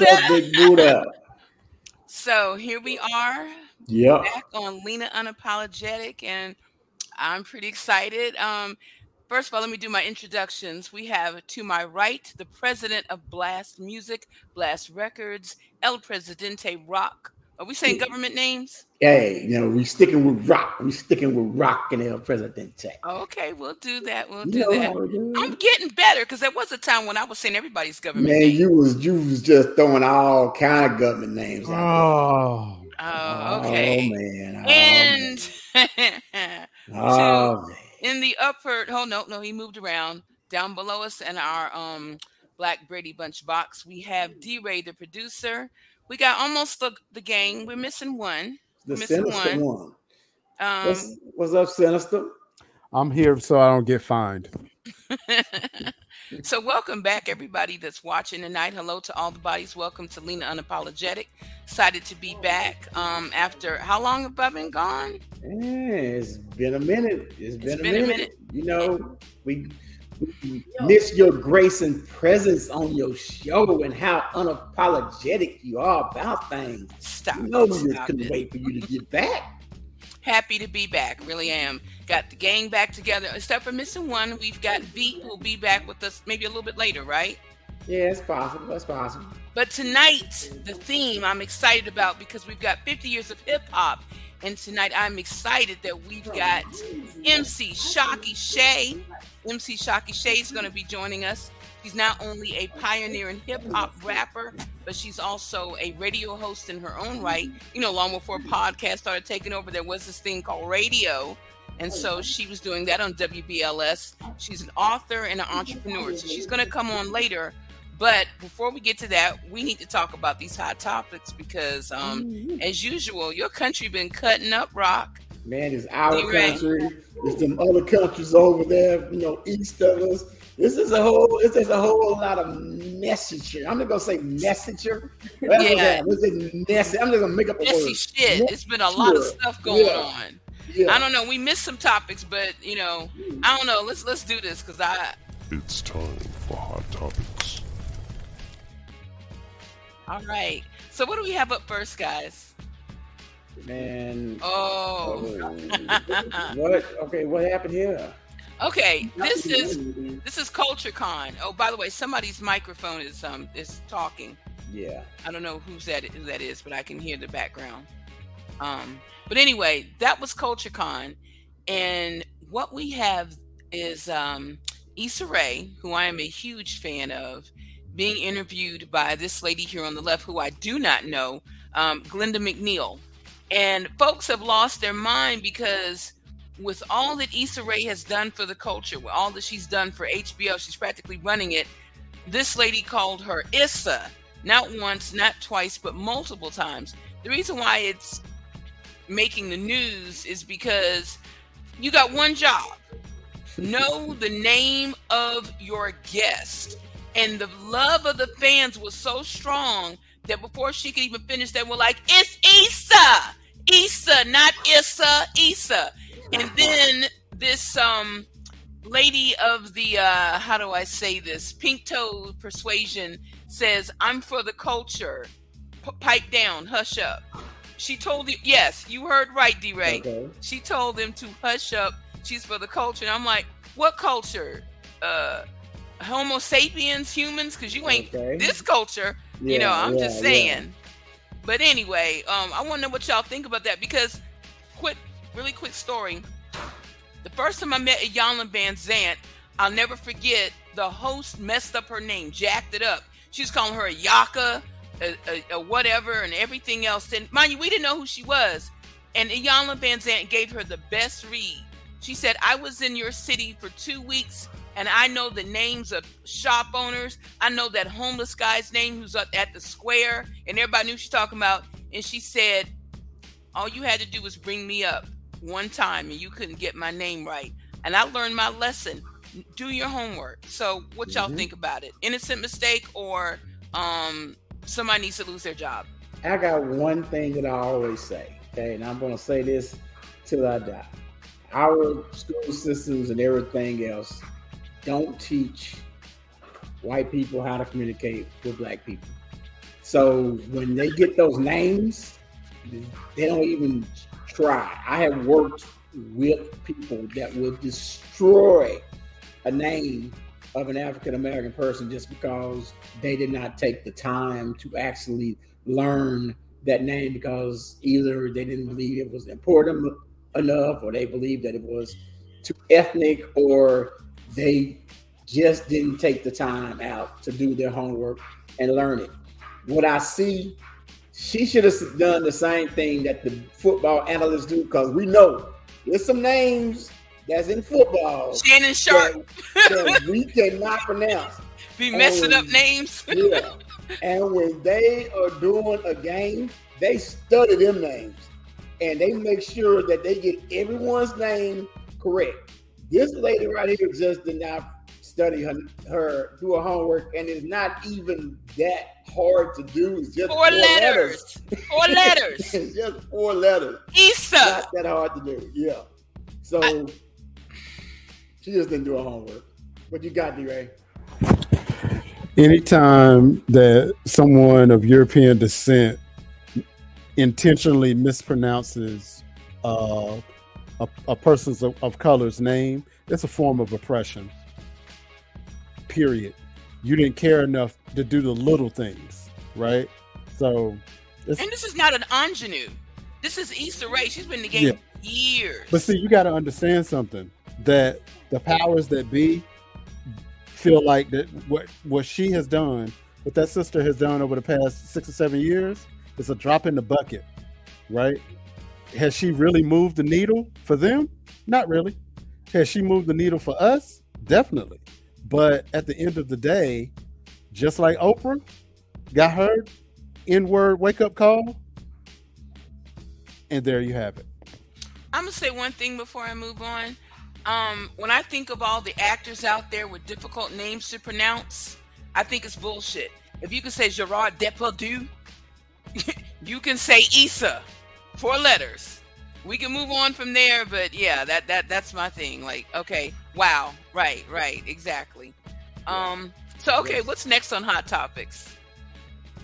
What's up, Big Buddha? So here we are Yep. back on Lena Unapologetic, and I'm pretty excited. Um, first of all, let me do my introductions. We have to my right the president of Blast Music, Blast Records, El Presidente Rock. Are we saying government names? Hey, you know, we sticking with rock. We sticking with rock and El Presidente. Okay, we'll do that. We'll You do know that. how we do I'm getting better because there was a time when I was saying everybody's government Man, name. you was you was just throwing all kind of government names out Oh, there. Oh, okay. Oh man. Oh, and man. Oh, man. in the upper oh no no he moved around down below us in our um black brady bunch box we have d-ray the producer we got almost the, the gang we're missing one the missing sinister one. one. um What's, what's up, Sinister? I'm here so I don't get fined. so welcome back everybody that's watching tonight hello to all the bodies welcome to lena unapologetic excited to be back um after how long have i been gone Yeah, it's been a minute. it's been, a, been a minute. minute. You know, we, we miss your grace and presence on your show and how unapologetic you are about things. stop You know, we just couldn't it. wait for you to get back. happy to be back. Really am. Got the gang back together. Except for missing one, we've got Beat who'll be back with us maybe a little bit later, right? Yeah, it's possible. That's possible. But tonight, the theme I'm excited about because we've got 50 years of hip hop. And tonight I'm excited that we've oh, got MC Shocky Shay. MC Shocky Shay is going to be joining us. She's not only a pioneer in hip hop rapper, but she's also a radio host in her own right. You know, long before podcasts started taking over, there was this thing called radio. And so she was doing that on WBLS. She's an author and an entrepreneur. So she's going to come on later. But before we get to that, we need to talk about these hot topics because, um, as usual, your country been cutting up rock. Man, it's our You right. country. It's them other countries over there, you know, east of us. This is a whole. This is a whole lot of messenger. I'm not gonna say messenger. That's Yeah. that- This is messy. I'm just gonna make up a Messy word. shit. It's been a lot of stuff going Yeah. on. Yeah. I don't know. We missed some topics, but you know, I don't know. Let's let's do this because I. It's time for Hot Topics. All right. So what do we have up first, guys? Man. Oh. what? Okay, what happened here? Okay. This is this is Culture Con. Oh, by the way, somebody's microphone is um is talking. Yeah. I don't know who's that who that is, but I can hear the background. Um, but anyway, that was Culture Con, and what we have is um, Issa Rae, who I am a huge fan of, being interviewed by this lady here on the left, who I do not know, um, Glenda McNeil, and folks have lost their mind because with all that Issa Rae has done for the culture, with all that she's done for HBO, she's practically running it. This lady called her Issa not once, not twice, but multiple times. The reason why it's making the news is because you got one job know the name of your guest. And the love of the fans was so strong that before she could even finish, they were like, It's Issa! Issa, not Issa, Issa. And then this um lady of the uh how do I say this? Pink toe persuasion says, I'm for the culture. P- pipe down, hush up. She told you, yes, you heard right, D Ray. Okay. She told them to hush up. She's for the culture. And I'm like, what culture? Uh Homo sapiens, humans? Because you ain't Okay. this culture. you know, I'm yeah, just yeah. saying. But anyway, um, I want to know what y'all think about that because, quick, really quick story. The first time I met Iyanla Vanzant, I'll never forget. The host messed up her name, jacked it up. She was calling her a yaka, a, a, a whatever, and everything else. And mind you, we didn't know who she was. And Iyanla Vanzant gave her the best read. She said, "I was in your city for two weeks." And I know the names of shop owners. I know that homeless guy's name who's up at the square, and everybody knew she's talking about. And she said, All you had to do was bring me up one time, and you couldn't get my name right. And I learned my lesson. Do your homework. So, what y'all Mhm. think about it? Innocent mistake, or um, somebody needs to lose their job? I got one thing that I always say, okay, and I'm gonna say this till I die. Our school systems and everything else don't teach white people how to communicate with black people. So when they get those names, they don't even try. I have worked with people that would destroy a name of an African American person just because they did not take the time to actually learn that name because either they didn't believe it was important enough or they believed that it was too ethnic or they just didn't take the time out to do their homework and learn it. What I see, she should have done the same thing that the football analysts do because we know there's some names that's in football. Shannon Sharpe. That, that we cannot pronounce. Be messing up names. yeah. And when they are doing a game, they study them names and they make sure that they get everyone's name correct. This lady right here just did not study her, her do her homework, and it's not even that hard to do. It's just four, four letters. letters. Four letters. it's just four letters. Issa. Not that hard to do. Yeah. So I, she just didn't do her homework. What you got, D-Ray? Anytime that someone of European descent intentionally mispronounces uh, a, a person's of, of color's name, it's a form of oppression. Period. You didn't care enough to do the little things, right? So, and this is not an ingenue. This is Issa Rae. She's been in the game yeah. years. But see, you got to understand something that the powers that be feel like that what what she has done, what that sister has done over the past six or seven years, is a drop in the bucket, right? Has she really moved the needle for them? Not really. Has she moved the needle for us? Definitely. But at the end of the day, just like Oprah got her N word wake up call, and there you have it. I'm gonna say one thing before I move on. Um, when I think of all the actors out there with difficult names to pronounce, I think it's bullshit. If you can say Gerard Depardieu, you can say Issa, four letters. We can move on from there, but yeah, that that that's my thing. Like, okay, wow, right, right, exactly. Um, so okay, what's next on Hot Topics?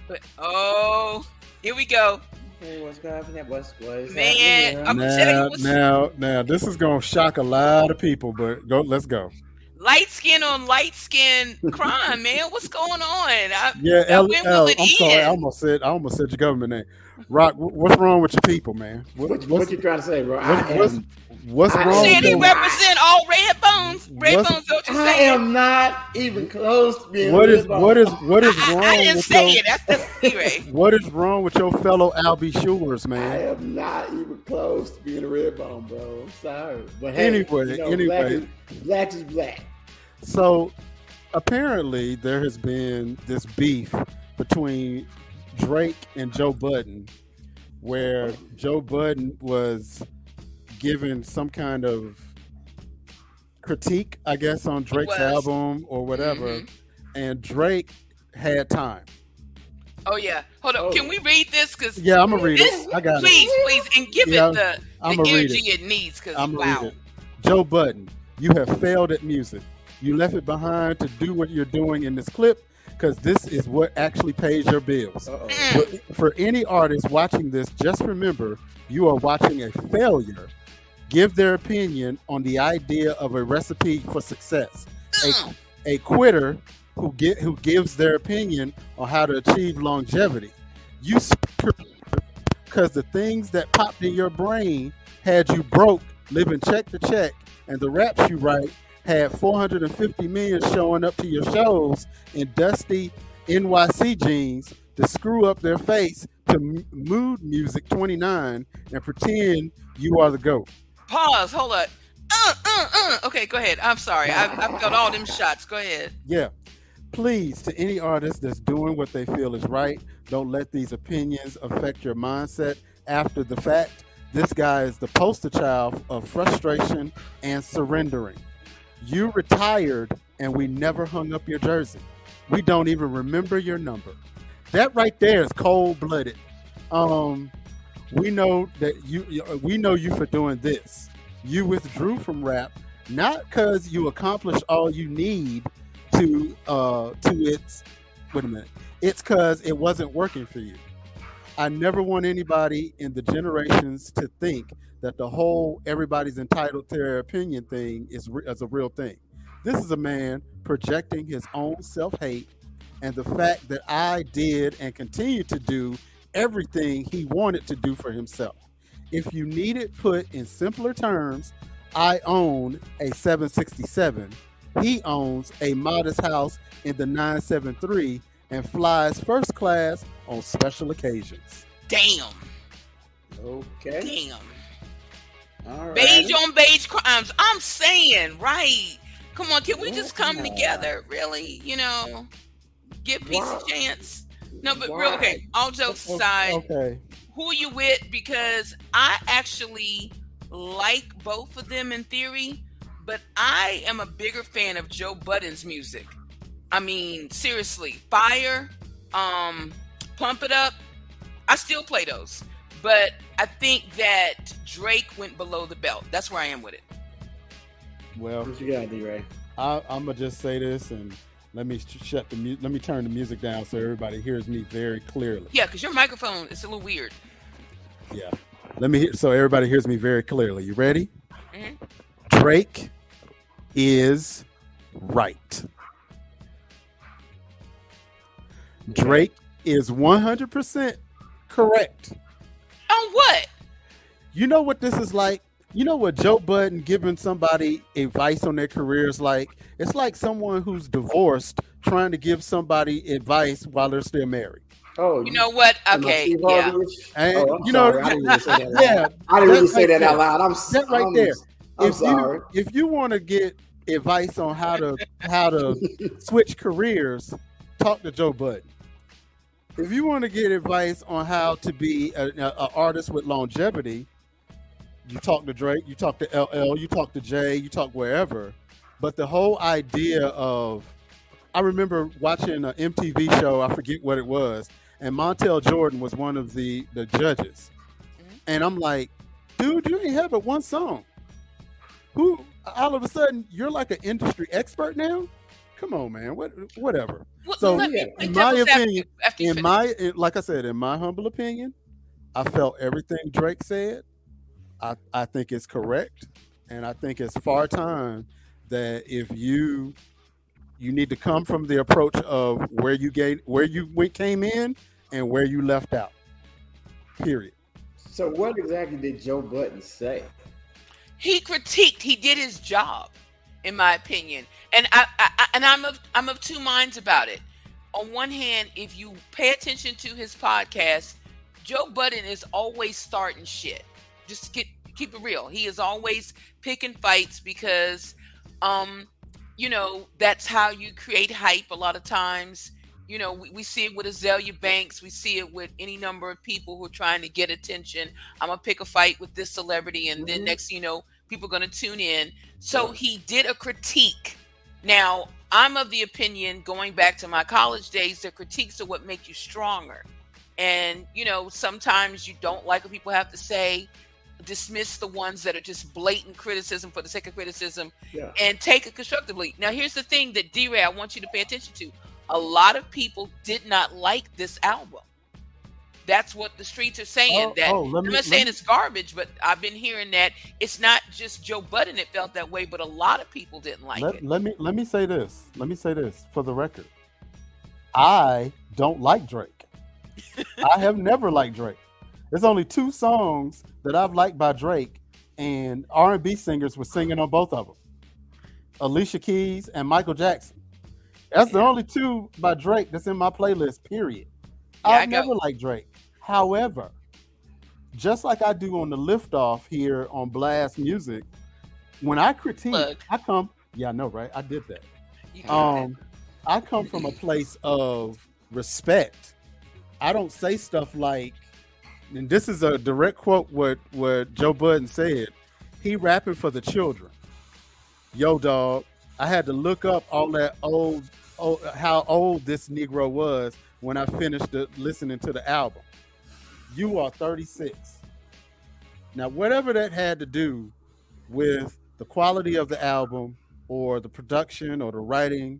But oh, here we go. Hey, what's going on? What's what's Man, I'm now, now, now, this is gonna shock a lot of people, but go, let's go light skin on light skin crime, man. What's going on? I, yeah, L, L, I'm sorry, I almost said I almost said your government name. Rock, what's wrong with your people, man? What, what, what you trying to say, bro? What's, what's, what's I wrong? Said he represent all red bones. Red bones. What you I am not even close to being. What is what is what is wrong? I, I didn't say your, it. That's the theory. What is wrong with your fellow Albie Shewers, man? I am not even close to being a red bone, bro. I'm sorry, but hey, anyway, you know, anyway, black is, black is black. So apparently there has been this beef between Drake and Joe Budden where Joe Budden was given some kind of critique, I guess, on Drake's album or whatever, mm-hmm. and Drake had time. Oh yeah, hold on. Oh. Can we read this? Cause yeah, I'm gonna read this, it. I got please, it. Please, please, and give yeah, it the, I'm the energy it. it needs. Cause I'm wow. Joe Budden, you have failed at music. You left it behind to do what you're doing in this clip because this is what actually pays your bills. For any artist watching this, just remember you are watching a failure give their opinion on the idea of a recipe for success. A, uh-uh. a quitter who get who gives their opinion on how to achieve longevity. You because the things that popped in your brain had you broke, living check to check, and the raps you write had 450 million showing up to your shows in dusty NYC jeans to screw up their face to Mood Muzik 29 and pretend you are the goat. Pause. Hold up. Uh, uh, uh. Okay, go ahead. I'm sorry. I've, I've got all them shots. Go ahead. Yeah. Please, to any artist that's doing what they feel is right, don't let these opinions affect your mindset after the fact. This guy is the poster child of frustration and surrendering. You retired and we never hung up your jersey. We don't even remember your number. That right there is cold blooded. Um, we know that you we know you for doing this. You withdrew from rap not because you accomplished all you need to uh to its wait a minute it's because it wasn't working for you i never want anybody in the generations to think that the whole everybody's entitled to their opinion thing is, re- is a real thing this is a man projecting his own self-hate and the fact that i did and continue to do everything he wanted to do for himself if you need it put in simpler terms I own a 767. He owns a modest house in the 973 and flies first class on special occasions. Damn. Okay. Damn. All right. Beige on beige crimes. I'm saying, right. Come on, can we just come together? Really? You know, give peace a chance. No, but Why? real okay. All jokes aside, Okay. who are you with? Because I actually like both of them in theory, but I am a bigger fan of Joe Budden's music. I mean, seriously, Fire, um, Pump It Up. I still play those, but I think that Drake went below the belt. That's where I am with it. Well, What you got, D-Ray? I, I'm gonna just say this and let me shut the mu- let me turn the music down so everybody hears me very clearly. Yeah, because your microphone is a little weird. Yeah. Let me hear so everybody hears me very clearly. You ready? Mhm. Drake is right. Drake is 100% correct. On what? You know what this is like? You know what Joe Budden giving somebody advice on their career is like? It's like someone who's divorced trying to give somebody advice while they're still married. Oh, You know what? Okay, yeah. And, Oh, I'm you know, sorry. I didn't really say that. Out yeah, loud. I didn't really say right that there. out loud. I'm s- that right I'm, there. I'm if sorry. you if you want to get advice on how to how to switch careers, talk to Joe Budden. If you want to get advice on how to be a, a, a artist with longevity, you talk to Drake, you talk to LL, you talk to Jay, you talk wherever. But the whole idea of, I remember watching an MTV show, I forget what it was, and Montel Jordan was one of the the judges, Mhm. and I'm like, dude, you ain't have but one song. Who all of a sudden you're like an industry expert now? Come on, man. What whatever. Well, So, me yeah, in my opinion- advocate after In finish. my like I said, in my humble opinion, I felt everything Drake said. I, I think it's correct. And I think it's far time that if you you need to come from the approach of where you gave where you went came in and where you left out. Period. So, what exactly did Joe Budden say? he critiqued he did his job in my opinion. And I, I and i'm of i'm of two minds about it. On one hand if you pay attention to his podcast joe budden is always starting shit. Just get keep it real. He is always picking fights because um you know that's how you create hype a lot of times. You know we, we see it with Azealia Banks. We see it with any number of people who are trying to get attention. I'm gonna pick a fight with this celebrity and then Mhm. next you know people are gonna tune in so he did a critique now i'm of the opinion going back to my college days the critiques are what make you stronger and you know sometimes you don't like what people have to say dismiss the ones that are just blatant criticism for the sake of criticism Yeah. and take it constructively. Now, here's the thing that D Ray, I want you to pay attention to. A lot of people did not like this album. That's what the streets are saying. Oh, that oh, let I'm not saying me- it's garbage, but I've been hearing that it's not just Joe Budden that felt that way, but a lot of people didn't like let, it. let me let me say this. Let me say this for the record. I don't like Drake. I have never liked Drake. There's only two songs that I've liked by Drake, and R&B singers were singing on both of them. Alicia Keys and Michael Jackson. That's the only two by Drake that's in my playlist. Period. Yeah, I I've never liked Drake. However, just like I do on the liftoff here on Blast Music, when I critique, Plug. I come. Yeah, I know, right? I did that. Um, I come from a place of respect. I don't say stuff like, and this is a direct quote what what Joe Budden said. He rapping for the children. Yo, dog. I had to look up all that old, old how old this Negro was when I finished the, listening to the album. You are 36. Now, whatever that had to do with the quality of the album or the production or the writing,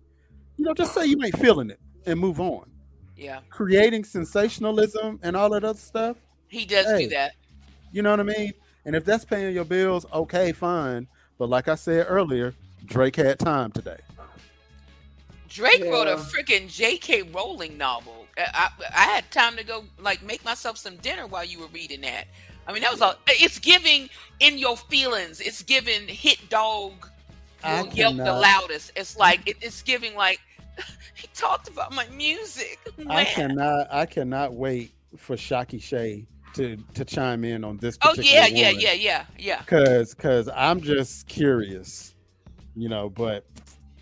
you know, just say you ain't feeling it and move on. Yeah. Creating sensationalism and all that other stuff, He does Hey. do that. you know what I mean? And if that's paying your bills, okay, fine. But like I said earlier, Drake had time today. Drake wrote a freaking J.K. Rowling novel. I, I, I had time to go like make myself some dinner while you were reading that. I mean, that was all. It's giving in your feelings. It's giving hit dog I will yelp the loudest. It's like it, it's giving like he talked about my music. I cannot I cannot wait for Shocky Shay to to chime in on this Oh particular yeah, yeah, woman. yeah, yeah, yeah. Cause cause I'm just curious, you know, but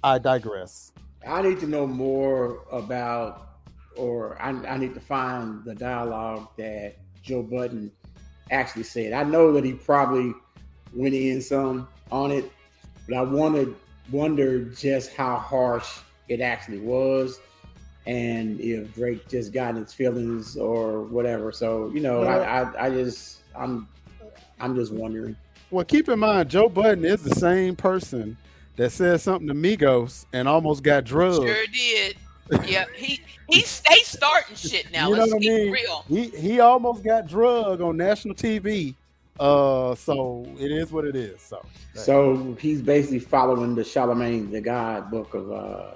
I digress. I need to know more about, or I, I need to find the dialogue that Joe Budden actually said. I know that he probably went in some on it, but I want to wonder just how harsh it actually was, and if Drake just got in his feelings or whatever. So you know, I, I, I just I'm I'm just wondering. Well, keep in mind, Joe Budden is the same person that said something to Migos and almost got drugged. Sure did. Yeah, he he stay starting shit now. You know Let's what I mean? real. He he almost got drugged on national TV. Uh, so it is what it is. So So he's basically following the Charlemagne the God book of uh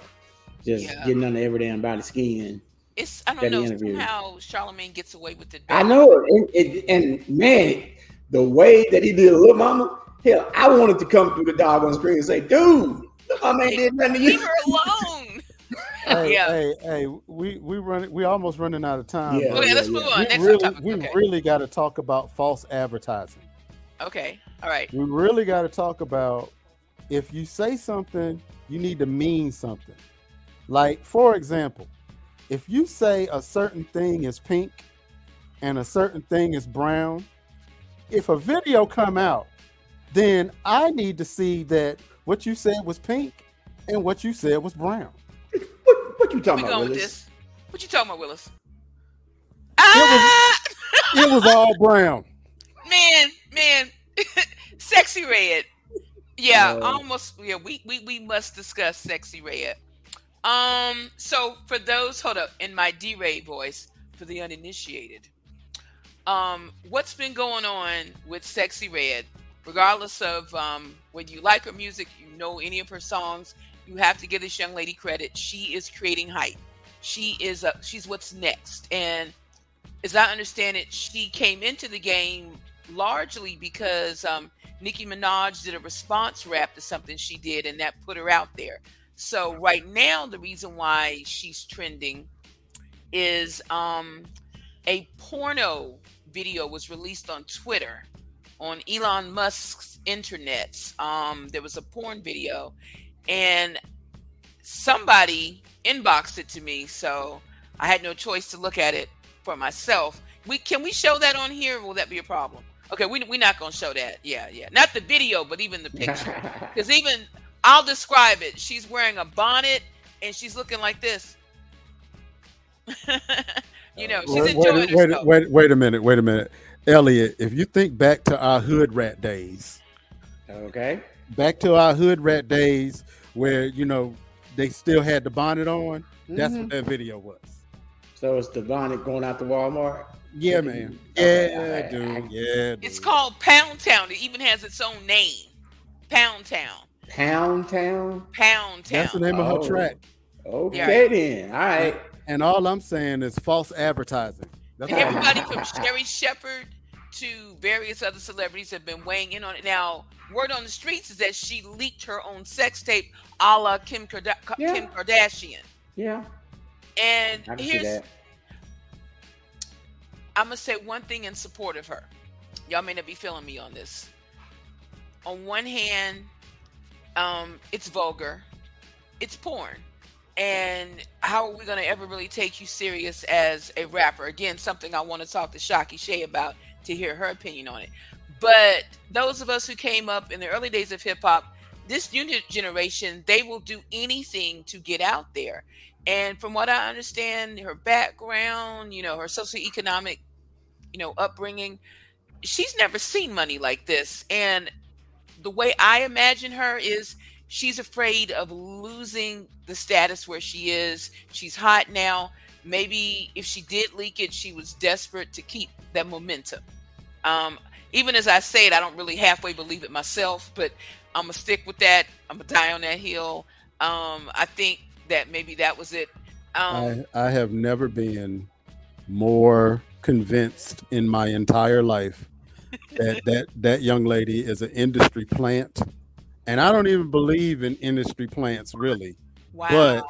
just Yeah. getting under every damn body skin. It's I don't know interview. somehow Charlemagne gets away with it. I know it, and, and man, the way that he did Little Mama, hell, I wanted to come through the dog on screen and say, dude, Lil Mama ain't did nothing to Leave you. her alone. hey, Yeah. hey, hey, we we run we almost running out of time. Yeah. but Okay, let's move on. we Next really topic. we Okay. really got to talk about false advertising. Okay. All right. We really got to talk about if you say something, you need to mean something. Like, for example, if you say a certain thing is pink and a certain thing is brown, if a video come out, then I need to see that what you said was pink and what you said was brown. What, you talking about, Willis? this. What you talking about, Willis? Ah, It was all brown. man, man, sexy red. Yeah, Uh, almost. Yeah, we, we we must discuss sexy red. Um, so for those, hold up, in my D-Ray voice for the uninitiated, um, what's been going on with Sexy Red? Regardless of um, whether you like her music, you know any of her songs, you have to give this young lady credit. She is creating hype. She is a, she's what's next, and as I understand it, she came into the game largely because um, Nicki Minaj did a response rap to something she did, and that put her out there. So right now, the reason why she's trending is um, a porno video was released on Twitter, on Elon Musk's internets. Um, there was a porn video, and somebody inboxed it to me, so I had no choice to look at it for myself. We can we show that on here? Will that be a problem? Okay, we we're not gonna show that. Yeah, yeah, not the video, but even the picture. Because even I'll describe it. She's wearing a bonnet and she's looking like this. you know, she's Wait, enjoying wait, wait, herself. wait, wait a minute, wait a minute. Elliot, if you think back to our hood rat days, okay. back to our hood rat days where, you know, they still had the bonnet on, that's Mhm. what that video was. So it's the bonnet going out to Walmart. Yeah, man. Yeah, alright, dude. alright. Yeah. It's called Pound Town. It even has its own name. Pound Town. Pound Town. Pound Town. That's the name of Oh. her track. Okay then. All right. And all I'm saying is false advertising. That's And everybody from Sherri Shepherd to various other celebrities have been weighing in on it. Now, word on the streets is that she leaked her own sex tape, a la Kim, Karda- Yeah. Kim Kardashian. Yeah. And here's I'm gonna say one thing in support of her. Y'all may not be feeling me on this. On one hand, um, it's vulgar, it's porn, and how are we gonna ever really take you serious as a rapper? Again, something I want to talk to Shocky Shay about to hear her opinion on it. But those of us who came up in the early days of hip hop, this new generation, they will do anything to get out there. And from what I understand, her background, you know, her socioeconomic, you know, upbringing, she's never seen money like this. And the way I imagine her is she's afraid of losing the status where she is. She's hot now. Maybe if she did leak it, she was desperate to keep that momentum. Um, even as I say it, I don't really halfway believe it myself, but I'm gonna stick with that. I'm gonna die on that hill. Um, I think that maybe that was it. Um, I, I have never been more convinced in my entire life that that that young lady is an industry plant, and I don't even believe in industry plants really. wow. But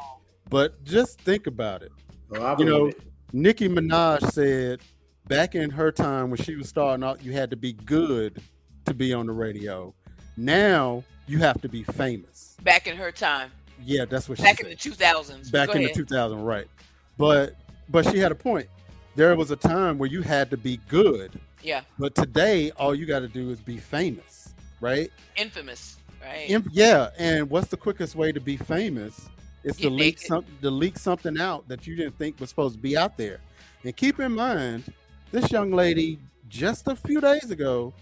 but just think about it. Oh, I You know, believe it. Nicki Minaj said back in her time when she was starting out, you had to be good to be on the radio. Now you have to be famous. back in her time, Yeah, that's what she back said. in the 2000s. back Go in ahead. the 2000 right but but she had a point there was a time where you had to be good yeah, but today all you got to do is be famous right infamous, right? Yeah and what's the quickest way to be famous is to leak naked. some to leak something out that you didn't think was supposed to be out there and keep in mind this young lady just a few days ago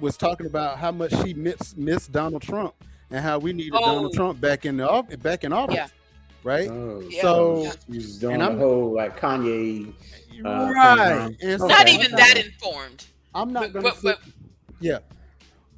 was talking about how much she miss, missed Donald Trump and how we needed Donald Oh. Trump back in the off- back in office Yeah. right Oh, Yeah. so Yeah. she's doing And I'm- whole like Kanye. Uh, right. thing, And huh? Not Okay, even okay. that informed. I'm not gonna but- sit, but- yeah.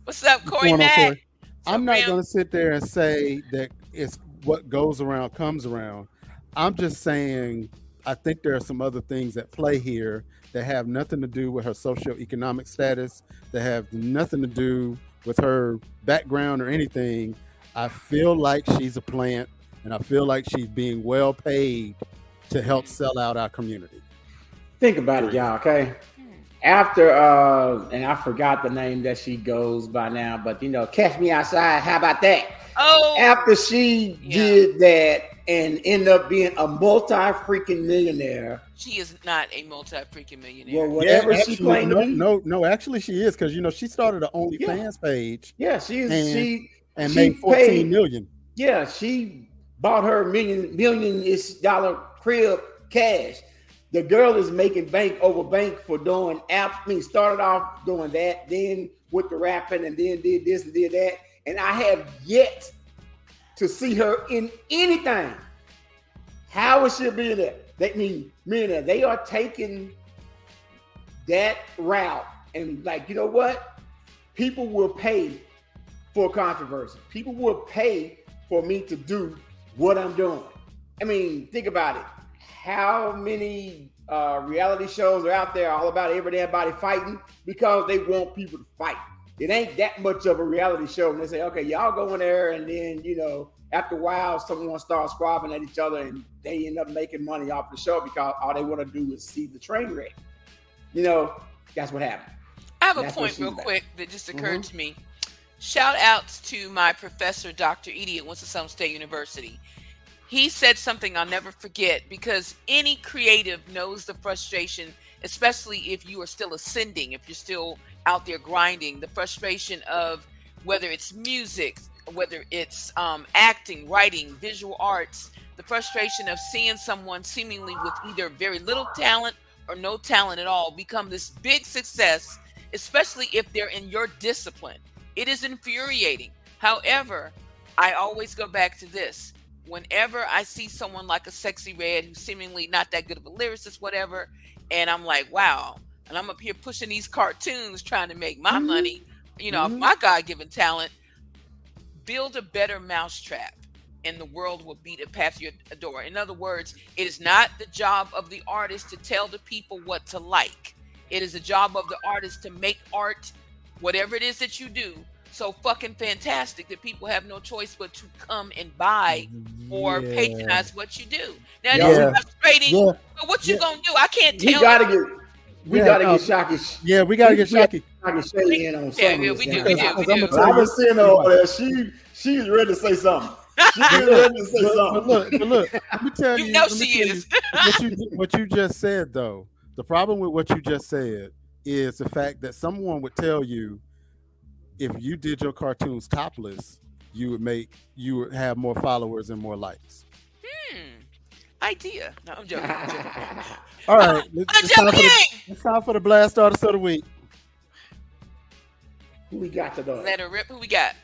What's up, what's Corey going on, Mack? Corey? I'm not gonna sit there and say that it's what goes around comes around. I'm just saying I think there are some other things at play here that have nothing to do with her socioeconomic status, that have nothing to do with her background or anything. I feel like she's a plant and I feel like she's being well paid to help sell out our community. Think about it, y'all. Okay. After uh, and I forgot the name that she goes by now, but you know, catch me outside. How about that? Oh, After she Yeah. did that and end up being a multi freaking millionaire, she is not a multi freaking millionaire. well, whatever she actually, claimed to no, be, no, no, actually she is because you know she started an OnlyFans page yeah, she is. And- she and She made 14 paid- million. Yeah, she bought her million million ish dollar crib cash. The girl is making bank over bank for doing apps. I mean, started off doing that, then with the rapping, and then did this and did that. And I have yet to see her in anything. How is she a millionaire? They mean that They are taking that route and like, you know what? People will pay for controversy. People will pay for me to do what I'm doing. I mean, think about it. How many uh, reality shows are out there all about everybody fighting because they want people to fight? It ain't that much of a reality show. And they say, okay, y'all go in there, and then you know, after a while, someone starts squabbling at each other, and they end up making money off the show because all they want to do is see the train wreck. You know, that's what happened. I have a point real about. quick that just occurred mm-hmm. to me. Shout outs to my professor, Dr. Edie at Winston-Salem State University. He said something I'll never forget because any creative knows the frustration, especially if you are still ascending, if you're still out there grinding, the frustration of whether it's music, whether it's um, acting, writing, visual arts, the frustration of seeing someone seemingly with either very little talent or no talent at all become this big success, especially if they're in your discipline. It is infuriating. However, I always go back to this. Whenever I see someone like a sexy red who's seemingly not that good of a lyricist, whatever, and I'm like, wow, and I'm up here pushing these cartoons trying to make my Mhm. money, you know, Mhm. my God given talent, build a better mousetrap and the world will beat it past your door. In other words, it is not the job of the artist to tell the people what to like. It is the job of the artist to make art, whatever it is that you do, so fucking fantastic that people have no choice but to come and buy or Yeah. patronize what you do. Now, Yeah. is frustrating, Yeah, but what you Yeah. gonna do? I can't tell. gotta get, we Yeah, gotta no. get Shocky, yeah, we gotta get Shocky. Shocky Shay in on some Yeah, yeah, we do, we do, we I'm do. gonna But tell I've been seeing her over there. She she's ready to say something. She's ready to say But, but something. look, but look, let me tell you, You know she tell you is. what you what you just said though. The problem with what you just said is the fact that someone would tell you if you did your cartoons topless, you would make you would have more followers and more likes. Hmm. Idea. No, I'm joking. I'm joking. All right, it's, I'm it's time for the, joking. it's time for the blast artist of the week. Who we got today? Let her rip. Who we got?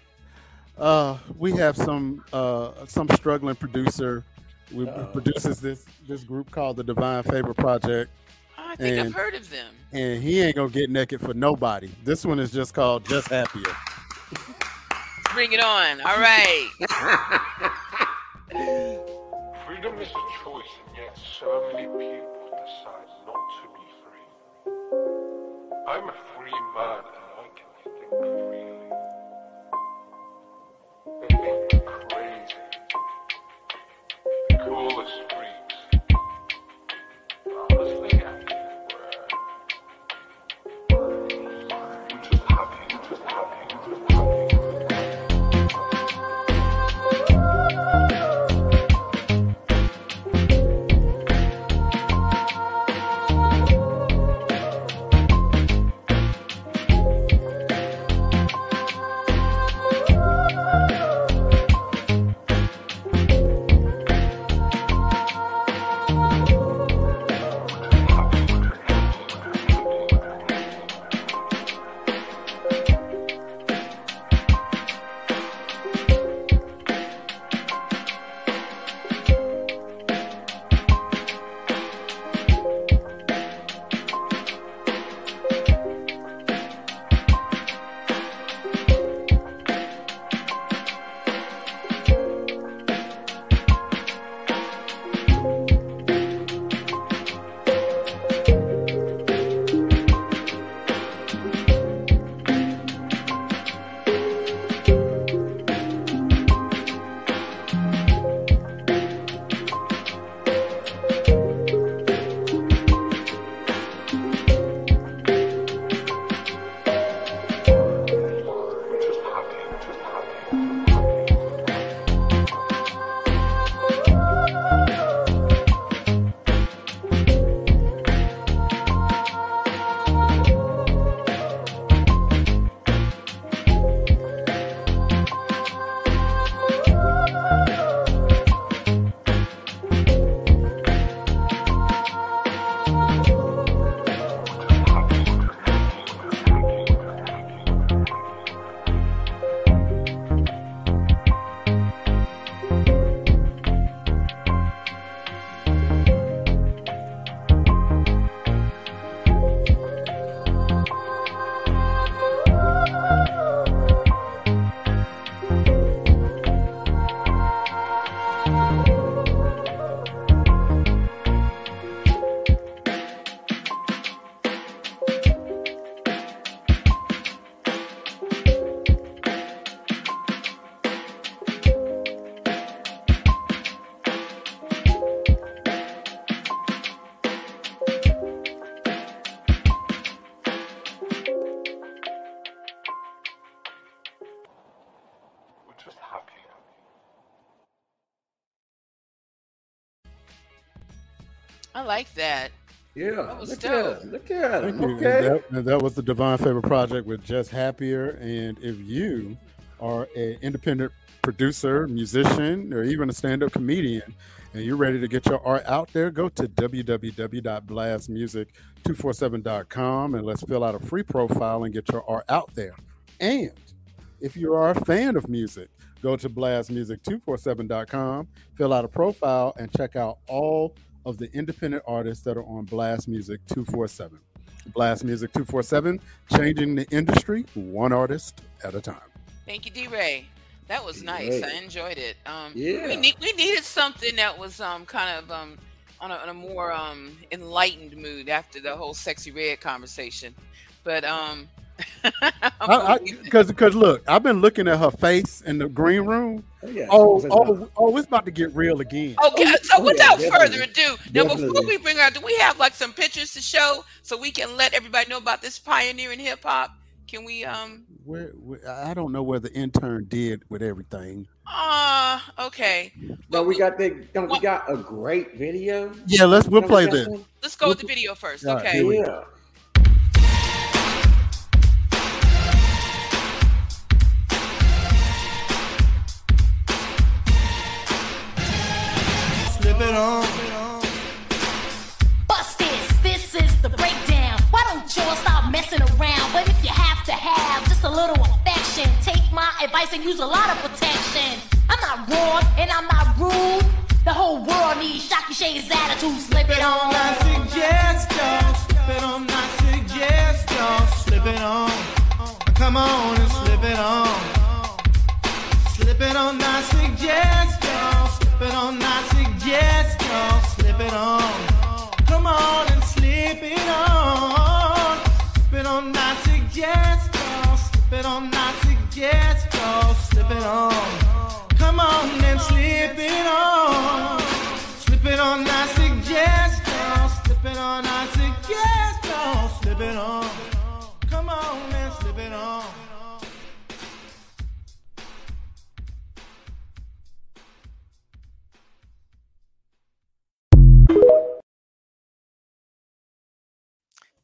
Uh, we have some uh some struggling producer. We Uh-oh. produces this this group called the Divine Favor Project, Oh, I think I've heard of them. and he ain't gonna get naked for nobody. This one is just called Just Happier. Bring it on. All right. Freedom is a choice, and yet so many people decide not to be free. I'm a free man, and I can think freely. They think crazy. They call us I like that. Yeah, was look dope. at it. Look at it. Thank you. And Okay. that, and that was the Divine Favor Project with Just Happier. And if you are an independent producer, musician, or even a stand-up comedian, and you're ready to get your art out there, go to www.blastmusic247.com and let's fill out a free profile and get your art out there. And if you are a fan of music, go to blastmusic247.com, fill out a profile, and check out all of the independent artists that are on Blast Music 247. Blast Music 247, changing the industry one artist at a time. Thank you, D Ray. That was nice. Great. I enjoyed it. Um, Yeah. we need we needed something that was um kind of um on a, on a more um enlightened mood after the whole Sexyy Red conversation. But um, Because because look, I've been looking at her face in the green room. Oh, yeah. Oh oh oh, it's about to get real again. Okay, Oh, so oh, yeah, without definitely. further ado, now before we bring her, do we have like some pictures to show so we can let everybody know about this pioneering hip hop? Can we um Where, where I don't know where the intern did with everything. ah okay. No, we got the. Don't we got a great video? Yeah, let's we'll play got this. Let's go with the video first. All right, Okay. here we Yeah. It on. Bust this, this is the breakdown. Why don't y'all stop messing around? But if you have to have just a little affection, take my advice and use a lot of protection. I'm not wrong and I'm not rude. The whole world needs Shocky Shay's attitude. Slip it on. I suggest y'all slip it on. I suggest y'all slip it on. Come on and slip it on. Slip it on. I suggest slip it on. I suggest y'all slip it on. Come on and slip it on. Slip it on. I suggest y'all slip it on. I suggest y'all slip it on. Come on and slip it on. Slip it on, I suggest y'all. Slip it on, I suggest y'all. Slip it on.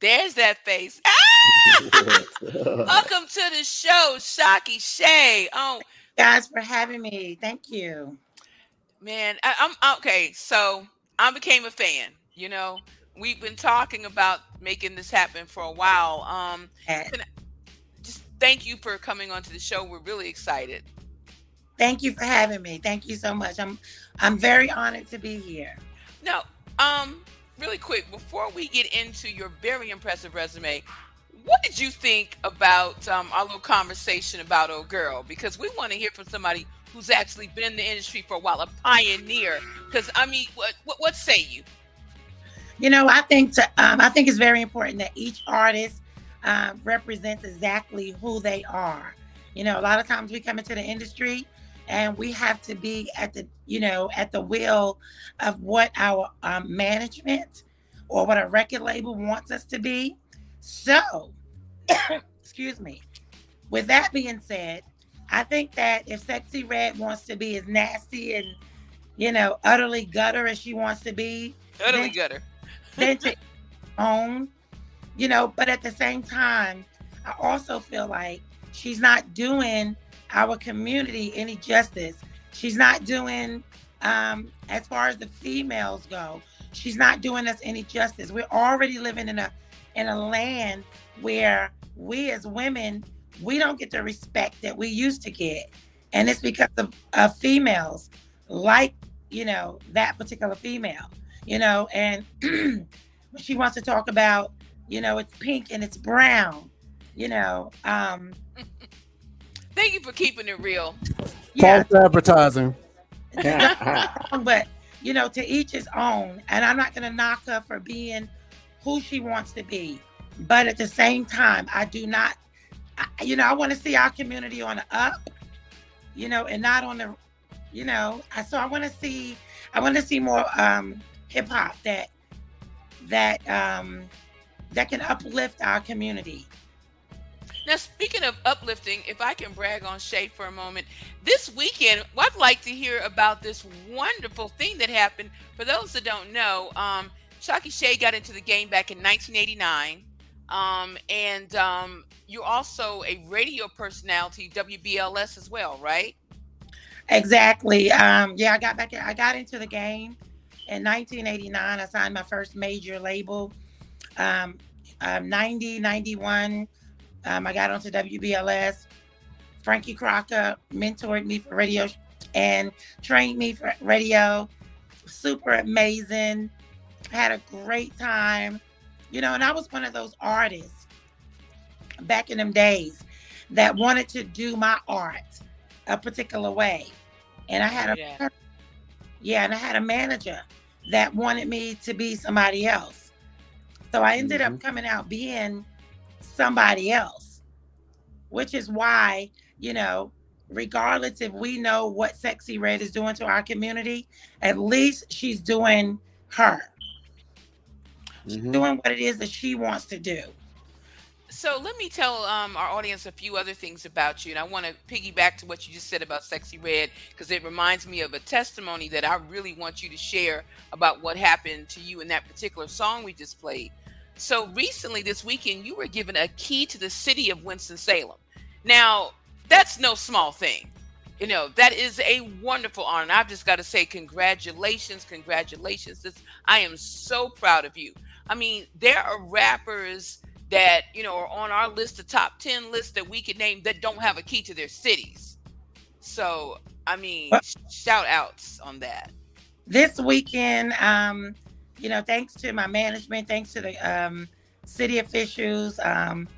There's that face. Ah! Welcome to the show, Shocky Shay. Oh, guys for having me. Thank you. man, I, I'm okay. So I became a fan. You know, we've been talking about making this happen for a while. Um, just thank you for coming onto the show. We're really excited. Thank you for having me. Thank you so much. I'm I'm very honored to be here. No, um, really quick before we get into your very impressive resume, what did you think about um, our little conversation about old girl? Because we want to hear from somebody who's actually been in the industry for a while, a pioneer. Because I mean, what what, what say you? You know, I think to, um, I think it's very important that each artist um, represents exactly who they are. You know, a lot of times we come into the industry and we have to be at the you know at the will of what our um, management or what a record label wants us to be. So, excuse me. With that being said, I think that if Sexyy Red wants to be as nasty and you know utterly gutter as she wants to be, Utterly Then- gutter. then to own, you know, but at the same time, I also feel like she's not doing our community any justice. She's not doing, um, as far as the females go, she's not doing us any justice. We're already living in a in a land where we as women we don't get the respect that we used to get, and it's because of, of females like you know that particular female you know, and she wants to talk about, you know, it's pink and it's brown, you know, um, Thank you for keeping it real. yeah, False advertising. wrong, but you know, to each his own. And I'm not gonna knock her for being who she wants to be, but at the same time, I do not, I, you know, I want to see our community on the up, you know, and not on the, you know, I so I want to see, I want to see more um, hip hop that that um, that can uplift our community. Now, speaking of uplifting, if I can brag on Shay for a moment, this weekend, I'd like to hear about this wonderful thing that happened. For those that don't know, um, Shocky Shay got into the game back in 1989. Um, and um, you're also a radio personality, WBLS as well, right? Exactly. Um, yeah, I got back. I got into the game in 1989. I signed my first major label. Um, um, 90, 91. Um, I got onto WBLS. Frankie Crocker mentored me for radio and trained me for radio. Super amazing. Had a great time. You know, and I was one of those artists back in them days that wanted to do my art a particular way. And I had a Yeah. yeah, and I had a manager that wanted me to be somebody else. So I ended up coming out being somebody else, which is why, you know, regardless if we know what Sexyy Red is doing to our community, at least she's doing her, Mhm. doing what it is that she wants to do. So let me tell um, our audience a few other things about you, and I want to piggyback to what you just said about Sexyy Red because it reminds me of a testimony that I really want you to share about what happened to you in that particular song we just played. So recently, this weekend, you were given a key to the city of Winston Salem. Now, that's no small thing. You know that is a wonderful honor. And I've just got to say, congratulations, congratulations! This, I am so proud of you. I mean, there are rappers that you know are on our list, the top ten list that we could name that don't have a key to their cities. So I mean, What? shout outs on that. this weekend, um, you know, thanks to my management, thanks to the um, city officials, um,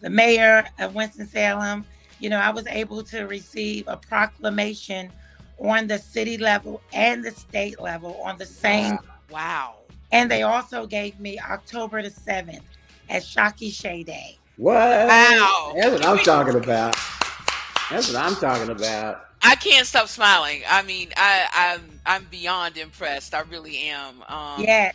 the mayor of Winston-Salem, you know, I was able to receive a proclamation on the city level and the state level on the same. Wow. And they also gave me October the 7th as Shocky Shay Day. What? Wow. That's what I'm talking about. That's what I'm talking about. I can't stop smiling. I mean, I, I'm I'm beyond impressed. I really am. Um, Yeah.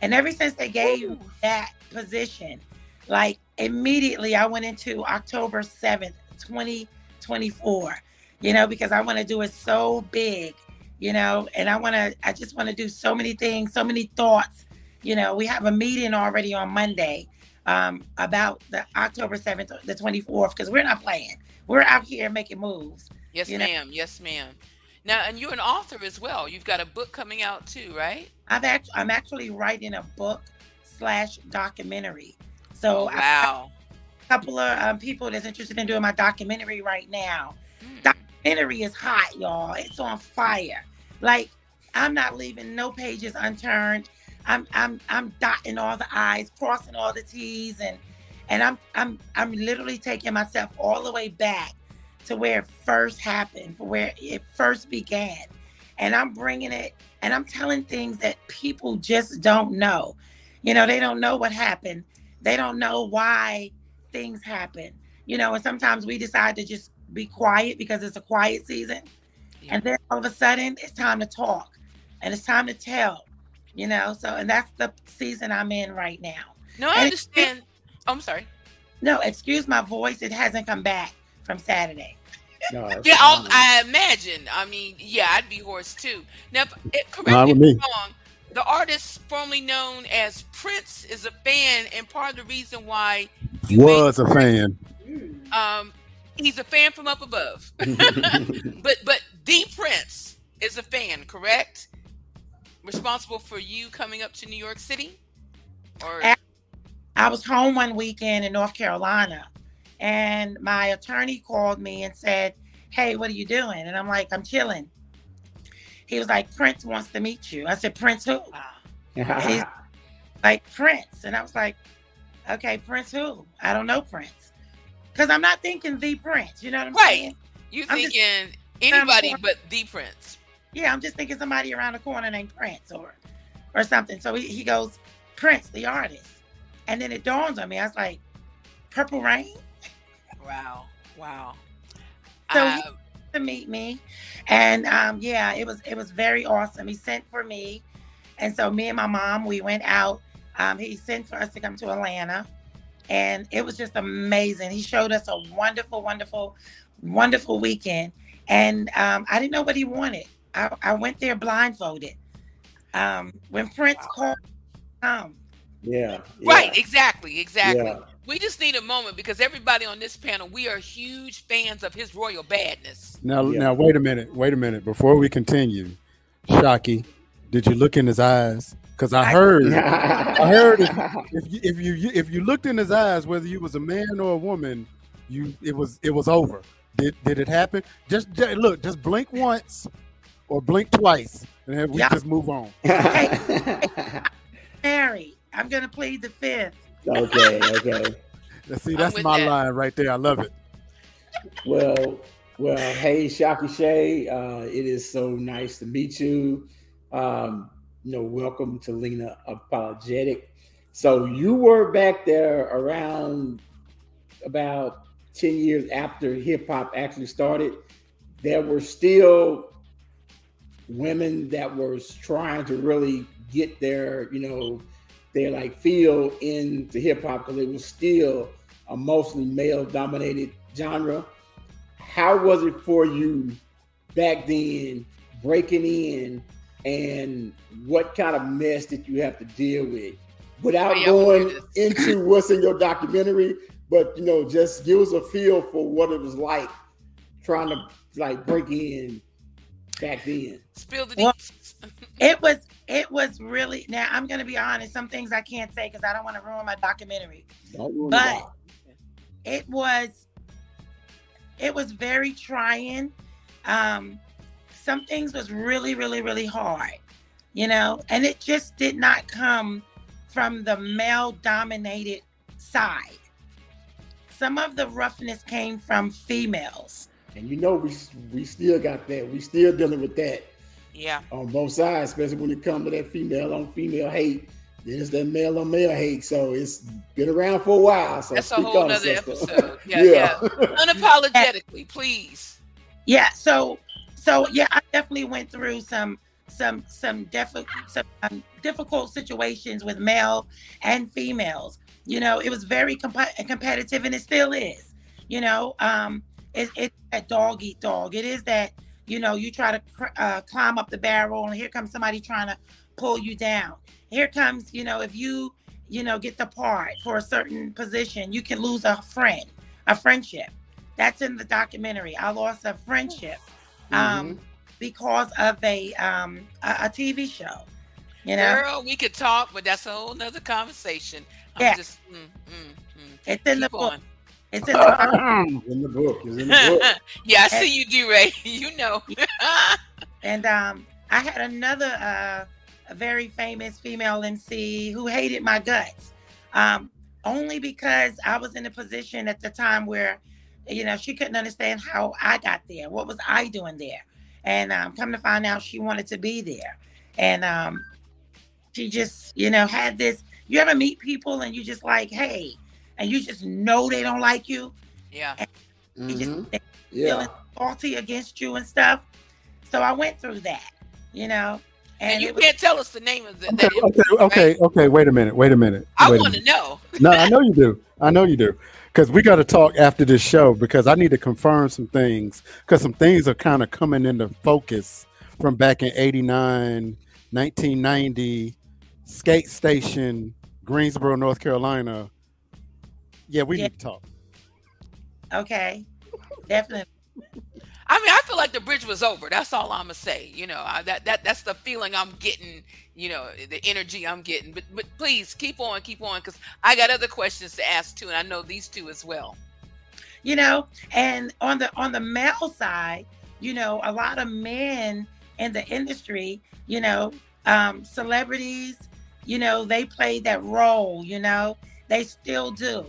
And ever since they gave Ooh. that position, like immediately I went into October 7th, 2024, you know, because I want to do it so big, you know, and I want to, I just want to do so many things, so many thoughts. You know, we have a meeting already on Monday um, about the October 7th, the 24th, because we're not playing. We're out here making moves. Yes, you know- ma'am. Yes, ma'am. Now, and you're an author as well. You've got a book coming out too, right? I've act- I'm actually writing a book slash documentary. So I Wow. A couple of um, people that's interested in doing my documentary right now. Mm. Documentary is hot, y'all. It's on fire. Like I'm not leaving no pages unturned. I'm I'm I'm dotting all the I's, crossing all the T's, and and I'm I'm I'm literally taking myself all the way back to where it first happened, for where it first began, and I'm bringing it and I'm telling things that people just don't know. You know, they don't know what happened. They don't know why things happen. You know, and sometimes we decide to just be quiet because it's a quiet season. Yeah. And then all of a sudden it's time to talk and it's time to tell. You know, so and that's the season I'm in right now. No, I And- understand. Oh, I'm sorry. No, excuse my voice, it hasn't come back from Saturday. No, Yeah, I'll. I imagine. I mean, yeah, I'd be hoarse too. Now, if- it, correct Not me if. I'm wrong. The artist formerly known as Prince is a fan, and part of the reason why you Was a fan. um, he's a fan from up above. but but the Prince is a fan, correct? Responsible for you coming up to New York City, or A- I was home one weekend in North Carolina, and my attorney called me and said, Hey, what are you doing? And I'm like, I'm chilling. He was like, Prince wants to meet you. I said, Prince who? He's Like, Prince. And I was like, Okay, Prince who? I don't know Prince. Because I'm not thinking the Prince. You know what I'm Right. saying? you I'm just- thinking anybody I'm- but the Prince? Yeah, I'm just thinking somebody around the corner named Prince or or something. So he, he goes, Prince, the artist. And then it dawns on me. I was like, Purple Rain? Wow, wow. So Uh, to meet me. And um yeah it was it was very awesome. He sent for me. And so me and my mom we went out. Um he sent for us to come to atlanta. And it was just amazing. He showed us a wonderful wonderful wonderful weekend. And um i didn't know what he wanted. I, I went there blindfolded. Um when prince called um yeah, Right, exactly, exactly. Yeah. We just need a moment because everybody on this panel, we are huge fans of his royal badness. Now, Yeah. now, wait a minute. Wait a minute. Before we continue, Shocky, did you look in his eyes? Because I I- heard, I I heard if, if you if you if you looked in his eyes, whether you was a man or a woman, you it was it was over. Did did it happen? Just, just look, just blink once or blink twice, and then we Yeah. just move on. married i'm gonna plead the fifth okay, okay. Now, See, that's my that. line right there. I love it. Well, well, hey, Shocky Shay, uh, it is so nice to meet you. Um, you know, welcome to Lena Unapologetic. So you were back there around about 10 years after hip hop actually started. There were still women that were trying to really get their, you know, their like feel into hip hop because it was still a mostly male dominated genre. How was it for you back then breaking in and what kind of mess did you have to deal with? Without Oh, yeah, going into what's in your documentary but you know just give us a feel for what it was like trying to like break in back then. Spill the Well- It was it was really now I'm gonna be honest, some things I can't say because I don't want to ruin my documentary. But- it. It was it was very trying um, some things was really, really, really hard, you know, and it just did not come from the male dominated side. Some of the roughness came from females. And you know we we still got that. We still dealing with that Yeah. on both sides, especially when it comes to that female on female hate. Then it's that male on male hate. So it's been around for a while. So That's a speak whole on it, nother sister. episode. Yeah, yeah. Unapologetically, please. Yeah, so so yeah, I definitely went through some some some, defi- some um, difficult situations with male and females. You know, it was very comp- competitive, and it still is. You know, um, it, it's that dog eat dog. It is that you know you try to cr- uh, climb up the barrel, and here comes somebody trying to pull you down. Here comes you know if you you know get the part for a certain position, you can lose a friend, a friendship. That's in the documentary. I lost a friendship um, because of a um a, a TV show. You know, Girl, we could talk, but that's a whole nother conversation. I'm Yeah. just mm, mm, mm. it's in the Keep book. on. It's in the book. in the book. It's in the book. yeah, I see you do, Ray. You know. and um, I had another uh, a very famous female MC who hated my guts, um, only because I was in a position at the time where, you know, she couldn't understand how I got there. What was I doing there? And um, come to find out, she wanted to be there, and um, she just, you know, had this. You ever meet people and you just like, hey, and you just know they don't like you. yeah. You Mhm. just they Yeah. feeling salty against you and stuff. So I went through that, you know. And, And, you was, can't tell us the name of the. Okay, that okay, okay, okay. Wait a minute. Wait a minute. I want to know. No, I know you do. I know you do. Because we got to talk after this show because I need to confirm some things because some things are kind of coming into focus from back in 89, 1990, Skate Station, Greensboro, North Carolina. Yeah, we Yeah. need to talk. okay, definitely. I mean, I feel like the bridge was over. That's all I'm gonna say. You know, I, that that that's the feeling I'm getting. You know, the energy I'm getting. But but please keep on, keep on, because I got other questions to ask too, and I know these two as well. You know, and on the on the male side, you know, a lot of men in the industry, you know, um, celebrities, you know, they played that role. You know, they still do.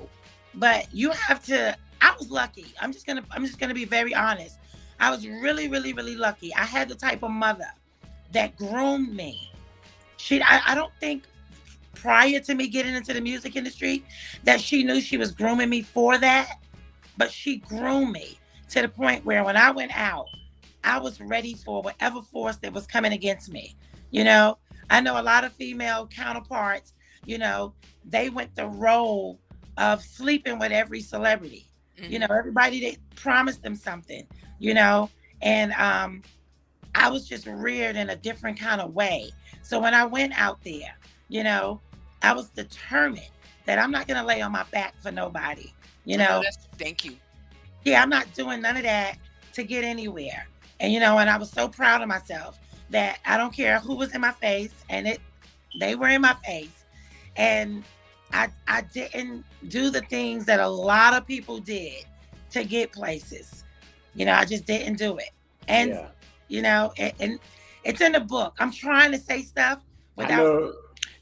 But you have to. I was lucky. I'm just gonna. I'm just gonna be very honest. I was really, really, really lucky. I had the type of mother that groomed me. She. I, I don't think prior to me getting into the music industry that she knew she was grooming me for that but she groomed me to the point where when I went out, I was ready for whatever force that was coming against me. You know, I know a lot of female counterparts, you know, they went the role of sleeping with every celebrity. You know, everybody that promised them something, you know, and um I was just reared in a different kind of way. So when I went out there, you know, I was determined that I'm not gonna lay on my back for nobody. You know, thank you. yeah, I'm not doing none of that to get anywhere. And you know, and I was so proud of myself that I don't care who was in my face, and it they were in my face, and I I didn't do the things that a lot of people did to get places. You know, I just didn't do it, and yeah. you know, and, and it's in the book. I'm trying to say stuff without.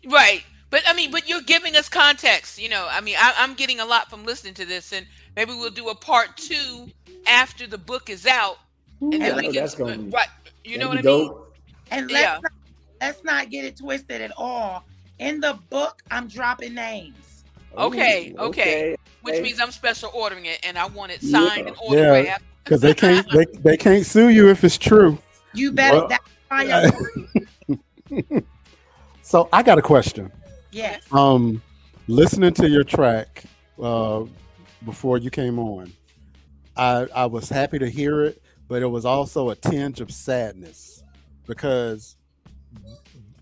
Right. But I mean, but you're giving us context. You know, I mean, I, I'm getting a lot from listening to this, and maybe we'll do a part two after the book is out, and I then we know can that's gonna be- right. You know what I that'd mean? dope. And let's Yeah. not, let's not get it twisted at all. In the book, I'm dropping names. Okay, Ooh, okay. Which okay. means I'm special ordering it, and I want it Yeah. signed and Yeah. autographed. Because they can't they, they can't sue you if it's true. You better. Well- that's why I'm- So I got a question. yes. Um, listening to your track uh, before you came on, I I was happy to hear it, but it was also a tinge of sadness because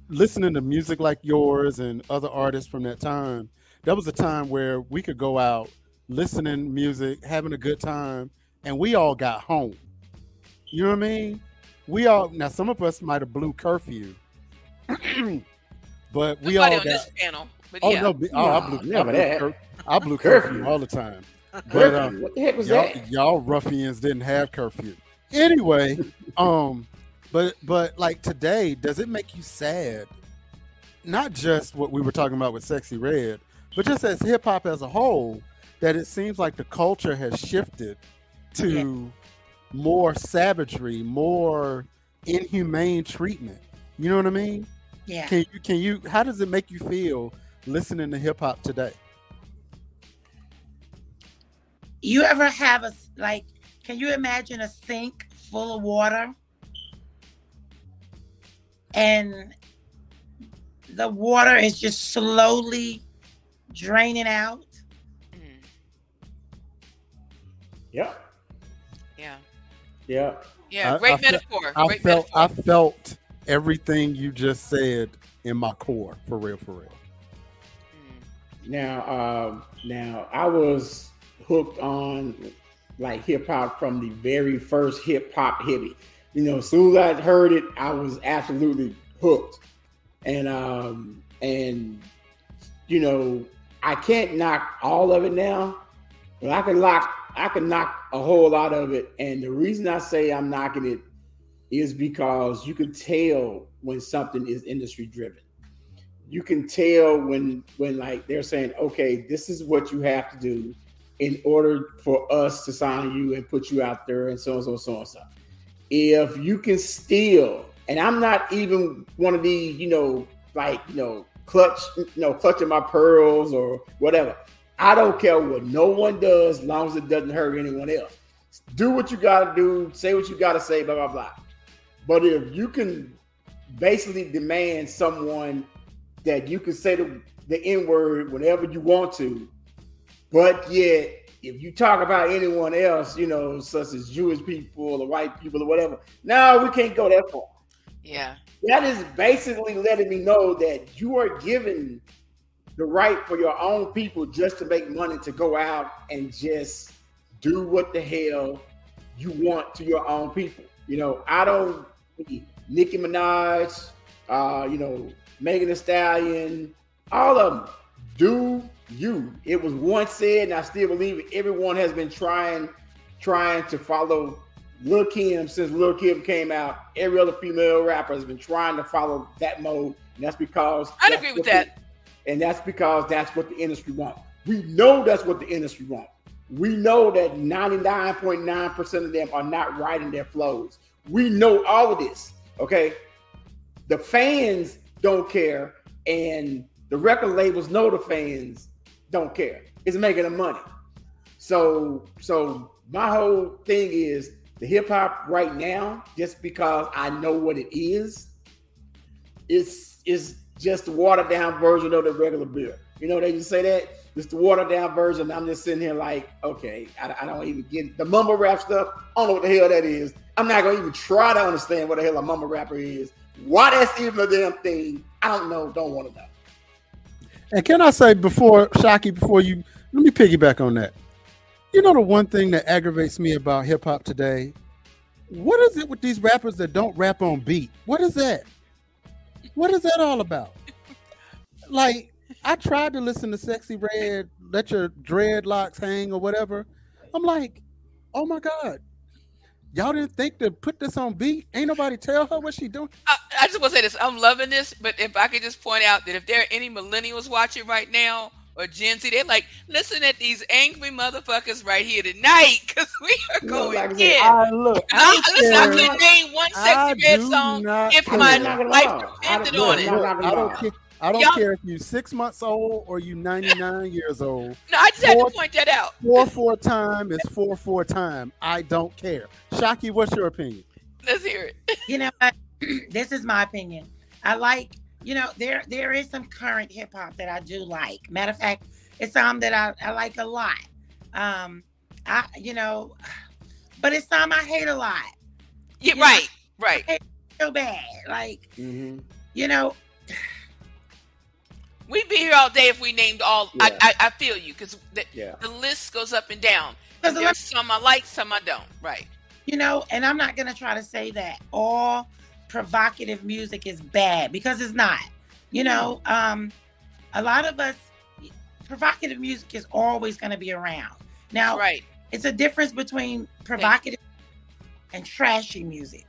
listening to music like yours and other artists from that time, that was a time where we could go out listening music, having a good time, and we all got home. You know what I mean? We all now some of us might have blew curfew, but we Nobody all on got. this panel, but Oh yeah. no! be- Oh, I Nah, blew, I never blew, cur- I blew Curfew. curfew all the time. But um, what the heck was y'all, that? y'all ruffians didn't have curfew. anyway, um, but but like today, does it make you sad? Not just what we were talking about with Sexyy Red, but just as hip hop as a whole, that it seems like the culture has shifted to more savagery, more inhumane treatment. You know what I mean? Yeah. Can you can you how does it make you feel listening to hip hop today? You ever have a like? Can you imagine a sink full of water, and the water is just slowly draining out? Mm, Yep. yeah. Yeah. Yeah. I- great I fe- metaphor. I great felt I felt everything you just said in my core, for real, for real. Mm, Now, um, now I was hooked on like hip hop from the very first hip hop hippie. You know, as soon as I heard it, I was absolutely hooked. And um, and you know, I can't knock all of it now, but I can lock I can knock a whole lot of it. And the reason I say I'm knocking it is because you can tell when something is industry driven you can tell when when like they're saying okay this is what you have to do in order for us to sign you and put you out there and so on and so so and so if you can steal and i'm not even one of these you know like you know clutch you know clutching my pearls or whatever. I don't care what no one does as long as it doesn't hurt anyone else. Do what you gotta do say what you gotta say blah blah blah. But if you can basically demand someone that you can say the, the N word whenever you want to, but yet if you talk about anyone else, you know, such as Jewish people or white people or whatever, no, we can't go that far. Yeah. That is basically letting me know that you are given the right for your own people just to make money to go out and just do what the hell you want to your own people. You know, I don't Nicki Minaj, uh, you know, Megan Thee Stallion, all of them. Do you? It was once said, and I still believe it. Everyone has been trying, trying to follow Lil Kim since Lil Kim came out. Every other female rapper has been trying to follow that mode, and that's because I'd agree with that. and that's because that's what the industry wants. We know that's what the industry wants. We know that 99.9% of them are not writing their flows. We know all of this. Okay. The fans don't care, and the record labels know the fans don't care. It's making them money. So, so my whole thing is the hip hop right now, just because I know what it is, it's is just the watered down version of the regular beer. You know, they just say that it's the watered down version. I'm just sitting here like, okay, I, I don't even get the mumble rap stuff. I don't know what the hell that is. I'm not gonna even try to understand what the hell a mumble rapper is. Why that's even a damn thing? I don't know. Don't want to know. And can I say before Shocky, before you let me piggyback on that. You know the one thing that aggravates me about hip hop today? What is it with these rappers that don't rap on beat? What is that? What is that all about? Like, I tried to listen to Sexyy Red, let your dreadlocks hang or whatever. I'm like, oh my God. Y'all didn't think to put this on beat? Ain't nobody tell her what she doing? I, I just want to say this. I'm loving this, but if I could just point out that if there are any millennials watching right now or Gen Z, they're like, listen at these angry motherfuckers right here tonight because we are You know, going like I said, in. I look. I, listen, I care. couldn't name one I Sexyy Red do song not if my I'm not gonna life lie. I depended on it. not Look, gonna I don't care. I don't Y'all- care if you're six months old or you 99 years old. No, I just had Four- to point that out. Four four time is four four time. I don't care. Shocky, what's your opinion? Let's hear it. You know what? this is my opinion. I like, you know, there there is some current hip hop that I do like. Matter of fact, it's some that I, I like a lot. Um, I you know, but it's some I hate a lot. Yeah, Yeah. right, right. So bad. Like, Mhm. you know, We'd be here all day if we named all. I, Yeah. I, I feel you because the, Yeah. the list goes up and down. because There's some I like, some I don't. Right. you know, and I'm not gonna try to say that all provocative music is bad because it's not. You know, um, a lot of us provocative music is always gonna be around. Now, Right. it's a difference between provocative and trashy music.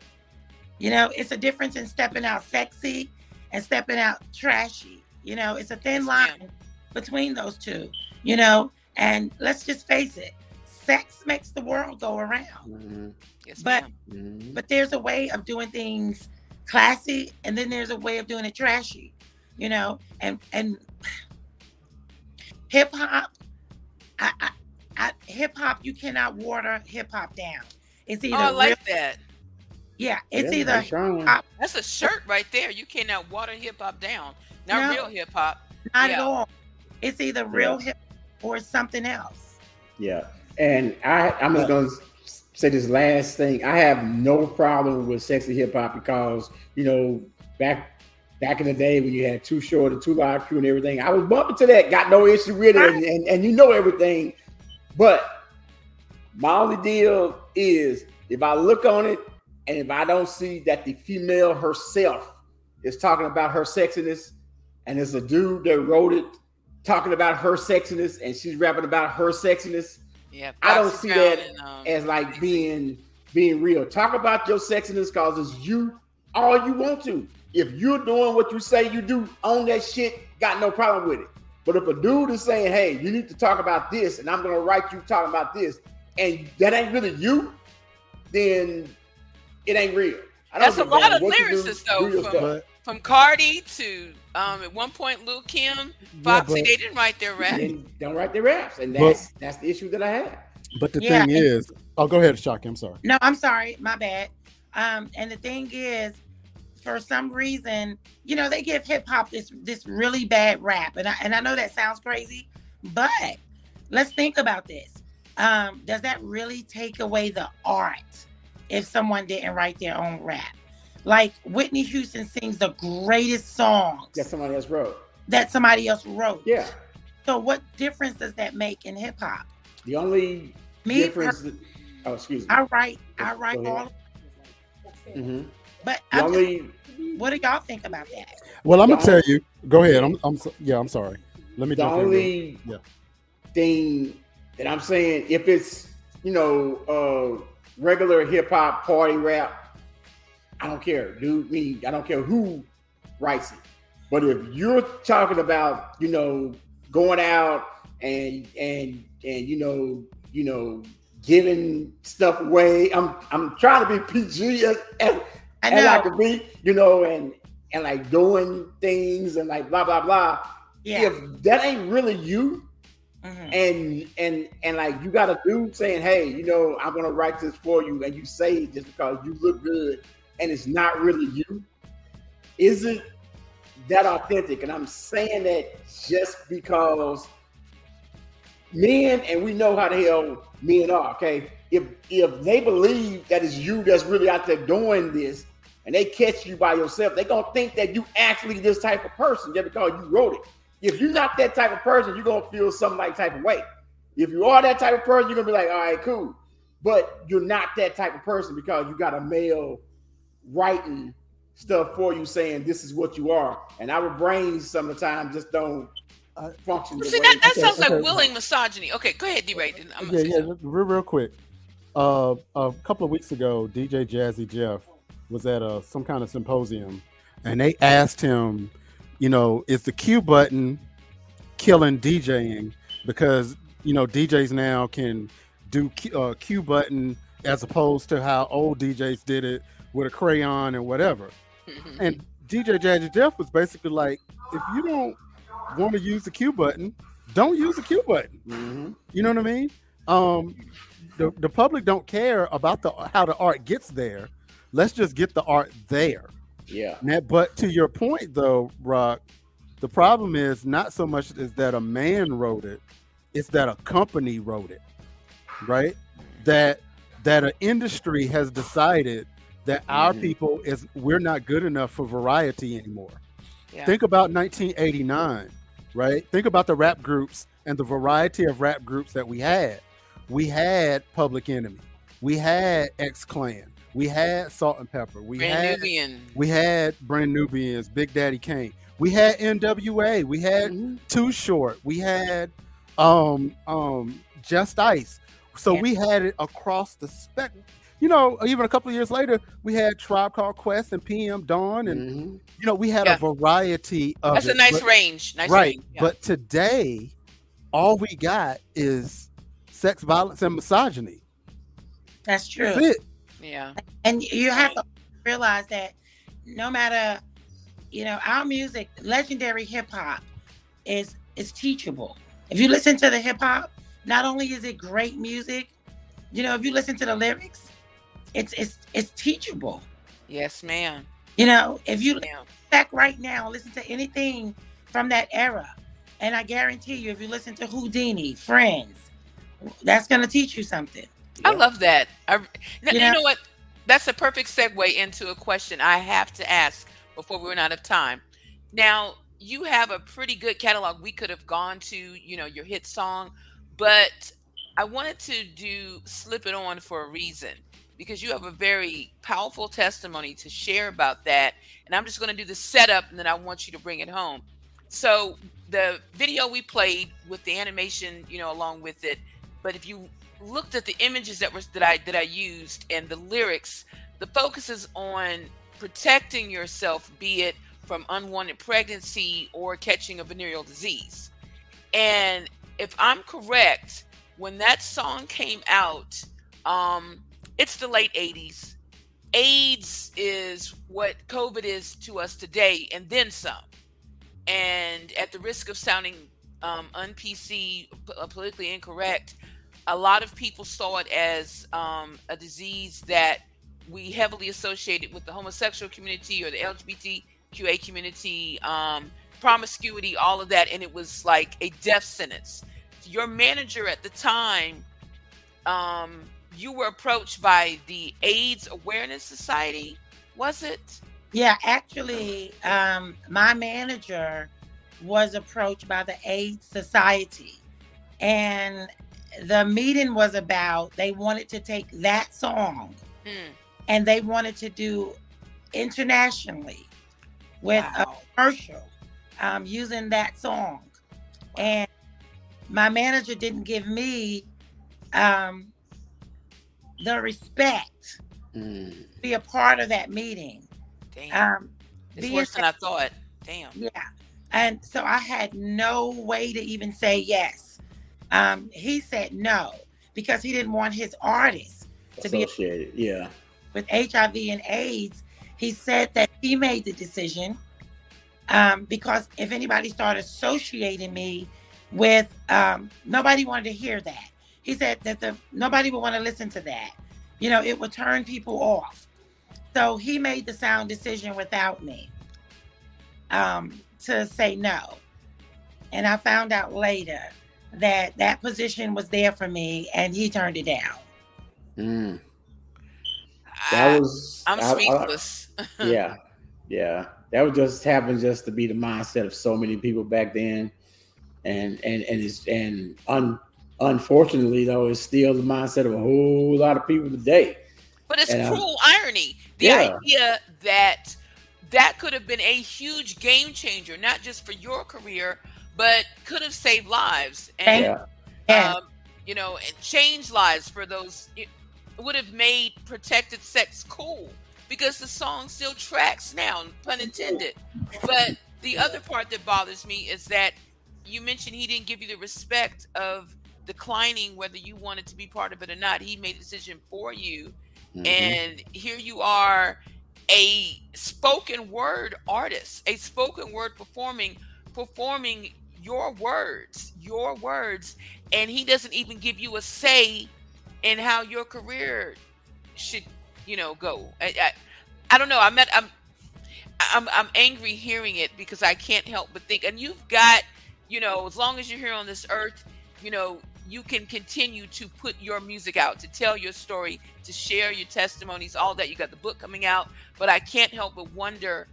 You know, it's a difference in stepping out sexy and stepping out trashy. You know, it's a thin Yes, line between those two, you know, and let's just face it, sex makes the world go around. Mhm, Yes, But- ma'am. mhm. But there's a way of doing things classy and then there's a way of doing it trashy, you know, and and hip hop, I, I, I hip hop, you cannot water hip hop down. It's Oh, either I real, like that. Yeah, it's Yeah, either they trying. hop- That's a shirt right there. You cannot water hip hop down. Not No. real hip hop. not at all. It's either real hip or something else. Yeah, and I I'm just gonna say this last thing. I have no problem with sexy hip hop because you know back back in the day when you had Too Short and 2 Live Crew and everything, I was bumping to that. Got no issue with it, and, and, and you know everything. But my only deal is if I look on it and if I don't see that the female herself is talking about her sexiness, and it's a dude that wrote it talking about her sexiness, and she's rapping about her sexiness Yeah. I don't see that and, um, as like being being real. Talk about your sexiness cause it's you all you want to. If you're doing what you say you do on that shit, got no problem with it. But if a dude is saying, hey, you need to talk about this, and I'm gonna write you talking about this, and that ain't really you, then it ain't real. I don't That's a lot of what you do, lyricists, though, from- stuff. From Cardi to um at one point Lil Kim, yeah, Foxy, but, they didn't write their rap. Then don't write their raps, and But- that's that's the issue that I have. but the Yeah, thing and- is, oh, go ahead, Shocky. I'm sorry. No, I'm sorry, my bad. Um, and the thing is, for some reason, you know, they give hip hop this this really bad rap, and I and I know that sounds crazy, but let's think about this. Um, does that really take away the art if someone didn't write their own rap? Like Whitney Houston sings the greatest songs That somebody else wrote. that somebody else wrote. Yeah. So what difference does that make in hip hop? The only Me, difference. that- oh, excuse me. I write, I write Go ahead. all, Mhm. but The I'm just- only what do y'all think about that? Well, I'm gonna The tell you. Go ahead. I'm. I'm. Yeah. I'm sorry. Let me. the jump in only Yeah. thing that I'm saying, if it's you know uh regular hip hop party rap, I don't care, dude. Me, I don't care who writes it. But if you're talking about you know going out and and and you know you know giving stuff away, I'm I'm trying to be PG as, as, I as I could be, you know, and and like doing things and like blah blah blah. Yeah. If that ain't really you, Mhm. and and and like you got a dude saying, "Hey, you know, I'm gonna write this for you," and you say it just because you look good, and it's not really you. Is it that authentic? And I'm saying that just because men, and we know how the hell men are. Okay, if if they believe that it's you that's really out there doing this, and they catch you by yourself, they gonna think that you actually this type of person just because you wrote it. If you're not that type of person, you're gonna feel some like type of way. If you are that type of person, you're gonna be like, all right, cool. But you're not that type of person because you got a male writing stuff for you saying this is what you are. And our brains some of the time just don't I- function. the See, way that, that Okay, sounds like okay. willing misogyny. Okay, go ahead, D-Ray. then I'm gonna yeah, yeah. Real, real quick. Uh, a couple of weeks ago, DJ Jazzy Jeff was at a some kind of symposium, and they asked him, you know, is the cue button killing DJing because you know DJs now can do cue, uh, cue button as opposed to how old DJs did it with a crayon and whatever. And DJ Jazzy Jeff was basically like, if you don't want to use the cue button, don't use the cue button. Mhm. You know what I mean? Um, the the public don't care about the how the art gets there. Let's just get the art there. Yeah. But to your point though, Rock, the problem is not so much is that a man wrote it, it's that a company wrote it, right? That that an industry has decided that our Mhm. people is we're not good enough for variety anymore. Yeah. Think about 1989, right? Think about the rap groups and the variety of rap groups that we had. We had Public Enemy, we had X Clan, we had Salt-N-Pepa, we Brand had Nubian. we had Brand Nubians, Big Daddy Kane, we had NWA, we had Mhm. Too Short, we had um um Just Ice. So Yeah. we had it across the spec. you know, even a couple of years later, we had Tribe Called Quest and PM Dawn, and Mhm. you know, we had Yeah. a variety of That's a nice but- range. Nice right. range. yeah. But today, all we got is sex, violence, and misogyny. That's true. That's it. Yeah. And you have to realize that no matter, you know, our music, legendary hip hop, is is teachable. If you listen to the hip hop, not only is it great music, you know, if you listen to the lyrics, it's it's it's teachable. Yes, ma'am. You know, if you Ma'am. back right now, and listen to anything from that era, and I guarantee you, if you listen to Whodini, Friends, that's gonna teach you something. I love that. I, you, know what? That's a perfect segue into a question I have to ask before we run out of time. Now, you have a pretty good catalog. We could have gone to, you know, your hit song, but I wanted to do Slip It On for a reason because you have a very powerful testimony to share about that. And I'm just going to do the setup and then I want you to bring it home. So, the video we played with the animation, you know, along with it, but if you looked at the images that was that I that I used and the lyrics, the focus is on protecting yourself, be it from unwanted pregnancy or catching a venereal disease. And if I'm correct, when that song came out, um, it's the late 80s. AIDS is what COVID is to us today, and then some. And at the risk of sounding um, uh, politically incorrect, a lot of people saw it as um, a disease that we heavily associated with the homosexual community or the LGBTQA community, um, promiscuity, all of that, and it was like a death sentence. Your manager at the time, um, you were approached by the AIDS Awareness Society, was it? Yeah, actually, um, my manager was approached by the AIDS Society, and the meeting was about they wanted to take that song Hmm. and they wanted to do internationally with Wow. a commercial um, using that song. And my manager didn't give me um, the respect Mm. to be a part of that meeting. Damn, Um, it's worse than I thought. Damn. Yeah. And so I had no way to even say yes. Um, he said no because he didn't want his artists to be Associated. Yeah. with HIV and AIDS. He said that he made the decision um, because if anybody started associating me with, um, nobody wanted to hear that. He said that the nobody would want to listen to that. You know, it would turn people off. So he made the sound decision without me um, to say no. And I found out later that that position was there for me and he turned it down. Mm. I, That was. I'm I- I- speechless. yeah, yeah. That was just happened just to be the mindset of so many people back then, and and and it's and un, unfortunately though, it's still the mindset of a whole lot of people today. But it's And, cruel irony. The yeah. idea that that could have been a huge game changer, not just for your career, but could have saved lives and Yeah, Yeah. um, you know, and changed lives for those. It would have made protected sex cool because the song still tracks now, pun intended. But the other part that bothers me is that you mentioned he didn't give you the respect of declining whether you wanted to be part of it or not. He made a decision for you Mhm. and here you are a spoken word artist a spoken word performing performing your words your words and he doesn't even give you a say in how your career should you know go i i, I don't know i'm not i'm I'm, I'm angry hearing it because I can't help but think, and you've got, you know, as long as you're here on this earth, you know, you can continue to put your music out, to tell your story, to share your testimonies, all that. You got the book coming out, but I can't help but wonder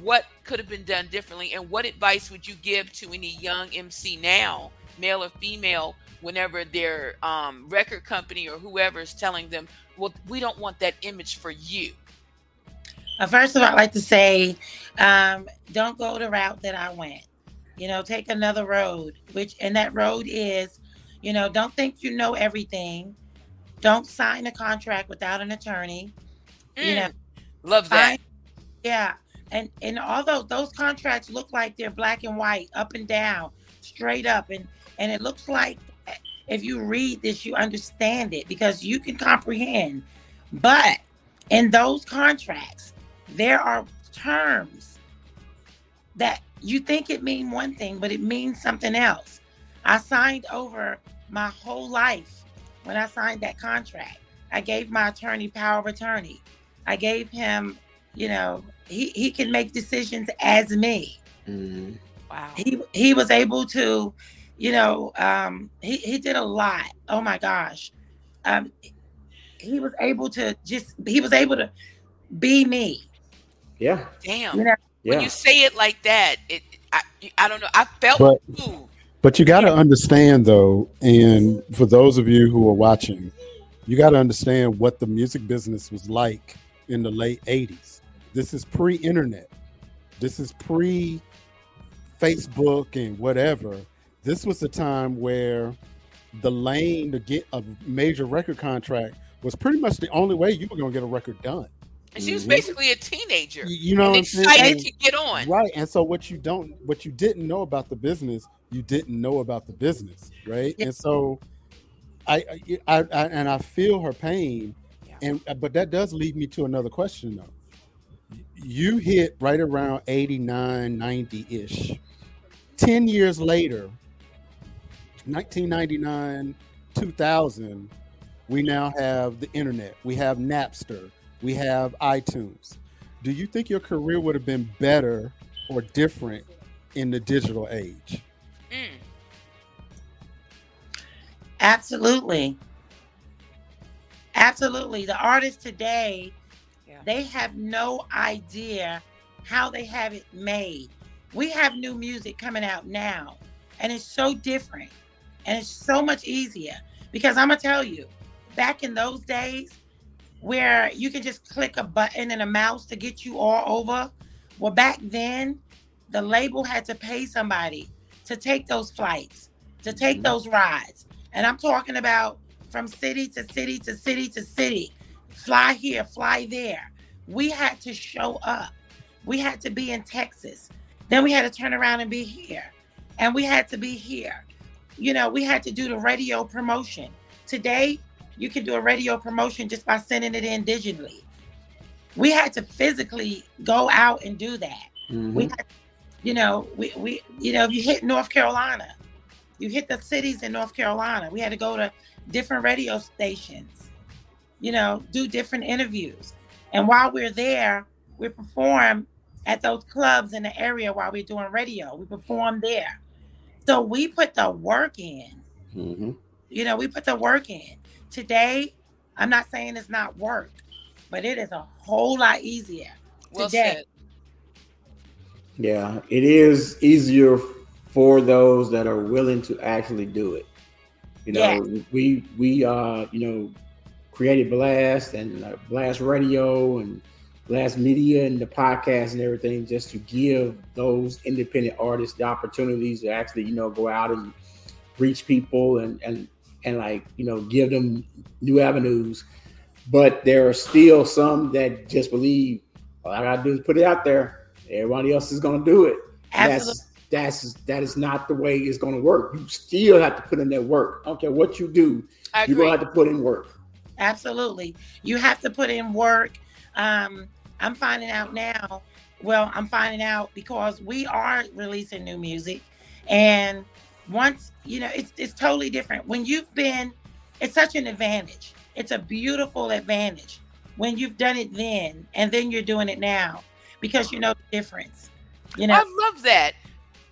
what could have been done differently and what advice would you give to any young MC now, male or female, whenever their um, record company or whoever is telling them, well, we don't want that image for you. Uh, first of all, I'd like to say, um, don't go the route that I went. You know, take another road, which and that road is, you know, don't think you know everything. don't sign a contract without an attorney. You know, Mm, love that. Yeah, and and although those contracts look like they're black and white, up and down, straight up, and and it looks like eh, if you read this, you understand it because you can comprehend. But in those contracts, there are terms that you think it mean one thing, but it means something else. I signed over my whole life when I signed that contract. I gave my attorney power of attorney. I gave him, you know, he, he can make decisions as me. Mhm. Wow. He he was able to, you know, um, he, he did a lot. Oh my gosh. Um, he was able to just he was able to be me. Yeah, Damn. You know, When you say it like that, it I, I don't know. I felt But- ooh, But you got to understand, though, and for those of you who are watching, you got to understand what the music business was like in the late 80s. This is pre internet, this is pre Facebook and whatever. This was the time where the lane to get a major record contract was pretty much the only way you were going to get a record done. and she was Mhm. basically a teenager. You, know and what I'm saying? excited to get on. Right. And so what you don't what you didn't know about the business, you didn't know about the business, right? Yeah. And so I, I, I, I and I feel her pain Yeah. and uh, but that does lead me to another question though. You hit right around 89, 90-ish. 10 years later, 1999, 2000, we now have the internet. We have Napster. We have iTunes. Do you think your career would have been better or different in the digital age? Mm. Absolutely. Absolutely. The artists today. They have no idea how they have it made. We have new music coming out now, and it's so different and it's so much easier because I'm going to tell you, back in those days where you can just click a button and a mouse to get you all over, well, back then, the label had to pay somebody to take those flights, to take Mhm. those rides. And I'm talking about from city to city to city to city, fly here, fly there. We had to show up. We had to be in Texas. Then we had to turn around and be here. And we had to be here. You know, we had to do the radio promotion. Today, you can do a radio promotion just by sending it in digitally. We had to physically go out and do that. Mhm. We had, you know, we, we you know, if you hit North Carolina, you hit the cities in North Carolina. We had to go to different radio stations, you know, do different interviews. And while we're there, we perform at those clubs in the area while we're doing radio. We perform there. So we put the work in. Mhm. You know, we put the work in. Today, I'm not saying it's not work, but it is a whole lot easier. Well Today. said. Yeah, it is easier for those that are willing to actually do it. You know, Yeah. we we uh you know created Blast and uh, Blast Radio and Blast Media and the podcast and everything just to give those independent artists the opportunities to actually you know go out and reach people and and and like you know give them new avenues. But there are still some that just believe all I gotta do is put it out there. Everybody else is gonna do it. Absolutely. That's that's that is not the way it's gonna work. You still have to put in that work. I don't care what you do, you're gonna have to put in work. Absolutely. You have to put in work. Um, I'm finding out now. Well, I'm finding out because we are releasing new music. And once, you know, it's it's totally different. When you've been, it's such an advantage. It's a beautiful advantage when you've done it then and then you're doing it now because you know the difference. You know, I love that.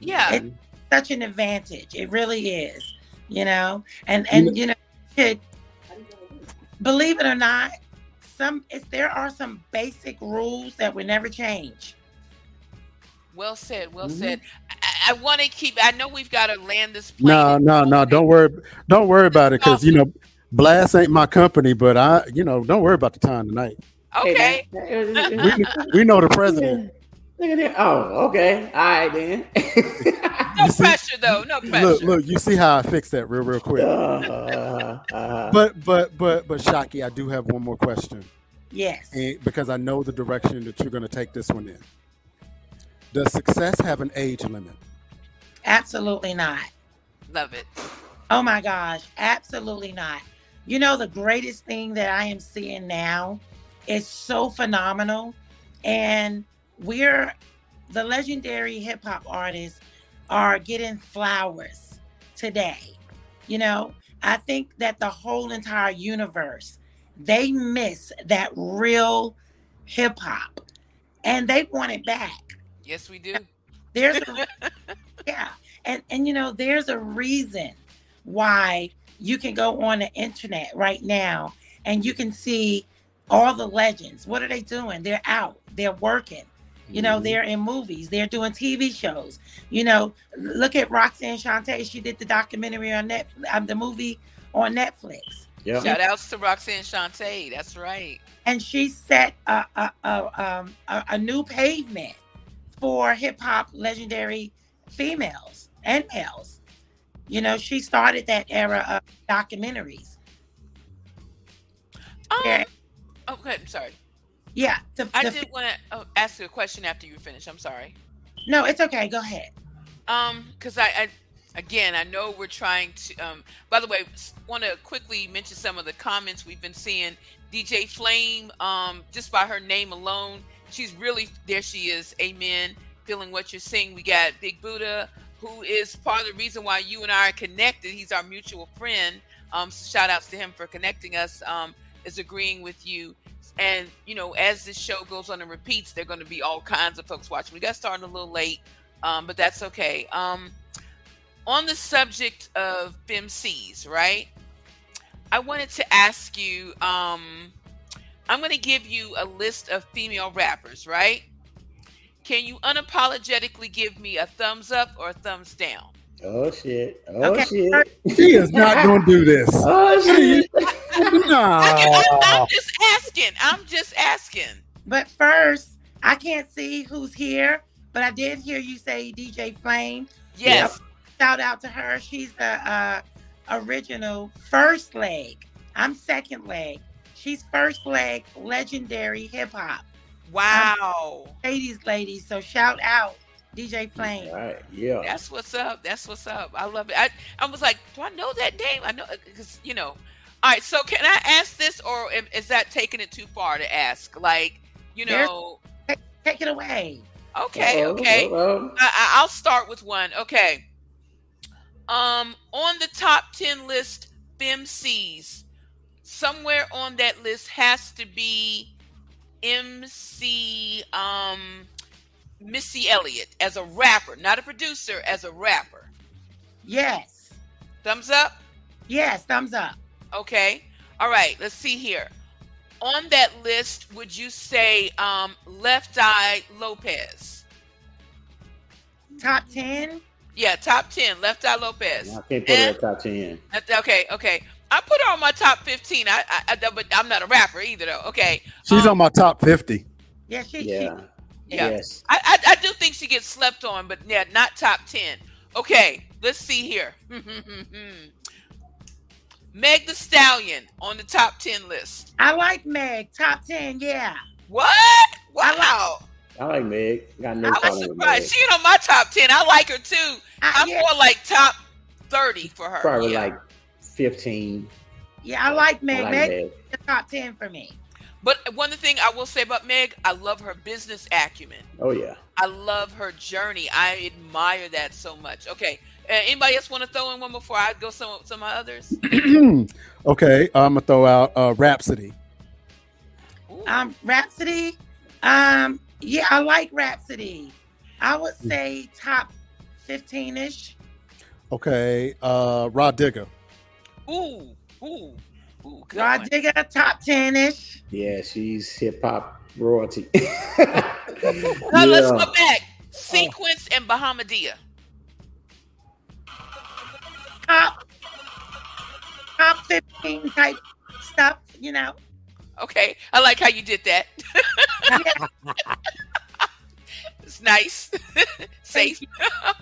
Yeah. It- such an advantage. It really is, you know. And and you know, could believe it or not, some it's, there are some basic rules that will never change. Well said. Well Mhm. said. I, I want to keep. I know we've got to land this plane. No, no, no. Don't worry. Don't worry about it because you know, Blast ain't my company. But I, you know, don't worry about the time tonight. Okay. We, we know the president. Look at that. Oh, okay. All right then. No see- pressure though. No pressure. Look, look, you see how I fixed that real, real quick. Uh, uh, But, but, but, but, Shocky, I do have one more question, Yes. and because I know the direction that you're going to take this one in. Does success have an age limit? Absolutely not. Love it. Oh my gosh, absolutely not. You know, the greatest thing that I am seeing now is so phenomenal. And we're the legendary hip hop artists are getting flowers today. You know, I think that the whole entire universe, they miss that real hip hop and they want it back. Yes, we do. There's a yeah and and you know there's a reason why you can go on the internet right now and you can see all the legends what are they doing they're out they're working you know they're in movies they're doing tv shows you know look at roxanne shante she did the documentary on net um, the movie on netflix yeah. Shout outs to Roxanne Shante. That's right. and she set a a, a, um, a, a new pavement for hip hop legendary females and males. You know, she started that era of documentaries. Um, Yeah. Okay, I'm sorry. Yeah, the, I the- did want to uh, ask you a question after you finish. I'm sorry. no, it's okay. Go ahead. Um, because I, I, again, I know we're trying to. Um, by the way, want to quickly mention some of the comments we've been seeing. DJ Flame, um, just by her name alone, she's really there. She is. Amen. Feeling what you're saying. We got Big Buddha, who is part of the reason why you and I are connected. He's our mutual friend. Um, so shout outs to him for connecting us. Um, is agreeing with you. And you know, as this show goes on and repeats, there are going to be all kinds of folks watching. We got started a little late, um, but that's okay. Um, on the subject of FemCs, right? I wanted to ask you. Um, I'm going to give you a list of female rappers, right? Can you unapologetically give me a thumbs up or a thumbs down? Oh shit. Oh Okay. shit. She is not going to do this. Oh shit. I'm just asking. I'm just asking. But first, I can't see who's here, but I did hear you say DJ Flame. Yes. Shout out to her. She's the uh, original first leg. I'm second leg. She's first leg legendary hip hop. Wow. ladies, ladies. So shout out DJ Flame. All right. Yeah. That's what's up. That's what's up. I love it. I, I was like, do I know that name? I know because you know. All right. So can I ask this, or is that taking it too far to ask? Like, you There's- know. Take it away. Okay. Uh-oh, Okay. uh-oh. I, I- I'll start with one. Okay. Um, on the top ten list, FemCs, somewhere on that list has to be MC um Missy Elliott as a rapper, not a producer, as a rapper. Yes. Thumbs up. Yes. Thumbs up. Okay. All right. Let's see here. On that list, would you say um, Left Eye Lopez? Top 10. Yeah, top ten. Left Eye Lopez. I can't put her at top ten. Okay, okay. I put her on my top fifteen. I, I, I but I'm not a rapper either, though. Okay. She's Um, on my top 50. Yeah, she, Yeah. Yeah. Yes. I, I, I do think she gets slept on, but yeah, not top ten. Okay, let's see here. Meg the Stallion on the top ten list. I like Meg. Top 10. Yeah. What? I like- Wow. I like Meg. Got no I was problem with Meg. surprised. She ain't on my top ten. I like her too. I, I'm yeah, more like top thirty for her. Probably yeah. like fifteen. yeah, I like I Meg. like Meg Meg. the top 10 for me. But one thing I will say about Meg, I love her business acumen. Oh yeah. I love her journey. I admire that so much. Okay. Uh, anybody else want to throw in one before I go some some of my others? okay, I'm going to throw out uh, Rapsody. Ooh. Um, Rapsody. Um, yeah, I like Rapsody. I would say top 15 ish. Okay, uh, Rah Digga. Ooh, ooh, ooh. Good Rah one. Digga, top 10 ish. Yeah, she's hip hop royalty. Now let's go back. Oh. Sequence and Bahamadia. Top, top 15 type stuff, you know. Okay, I like how you did that. It's nice, safe.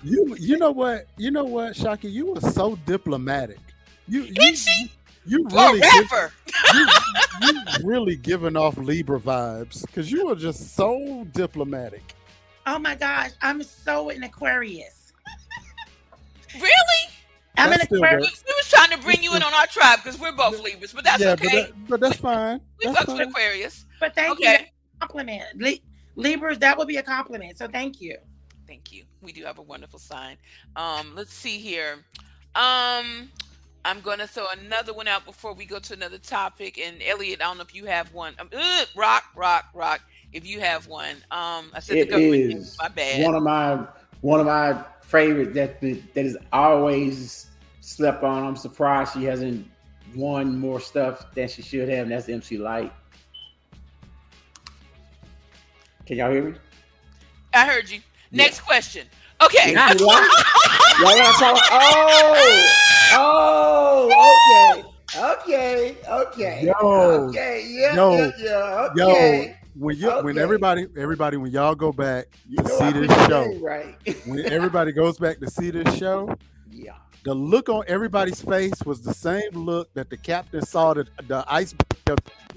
You you know what? You know what, Shocky? You were so diplomatic. You you, Is she? You For a really give- you, you really giving off Libra vibes because you are just so diplomatic. Oh my gosh, I'm so an Aquarius. Really? I'm That's an still We, Aquarius. we was trying to bring you in on our tribe because we're both Libras, but that's yeah, okay. but that, but that's fine. we That's fuck with. Aquarius. But thank you. Okay. That's a compliment. Li- Libras, that would be a compliment. So thank you. Thank you. We do have a wonderful sign. Um, let's see here. Um, I'm going to throw another one out before we go to another topic. And Elliot, I don't know if you have one. Um, ugh, rock, rock, rock. If you have one, um, I said It the government. is My bad. one of my one of my favorites that that is always slept on. I'm surprised she hasn't won more stuff than she should have, and that's MC Lyte. Can y'all hear me? I heard you. Next question. Okay. MC Lyte? Y'all want to talk? Oh, oh, okay, okay, okay, Yo. okay, yeah, Yo. yeah, yeah, Yo, when you when everybody everybody when y'all go back You to see this show, right? when everybody goes back to see this show, yeah. the look on everybody's face was the same look that the captain saw the the ice.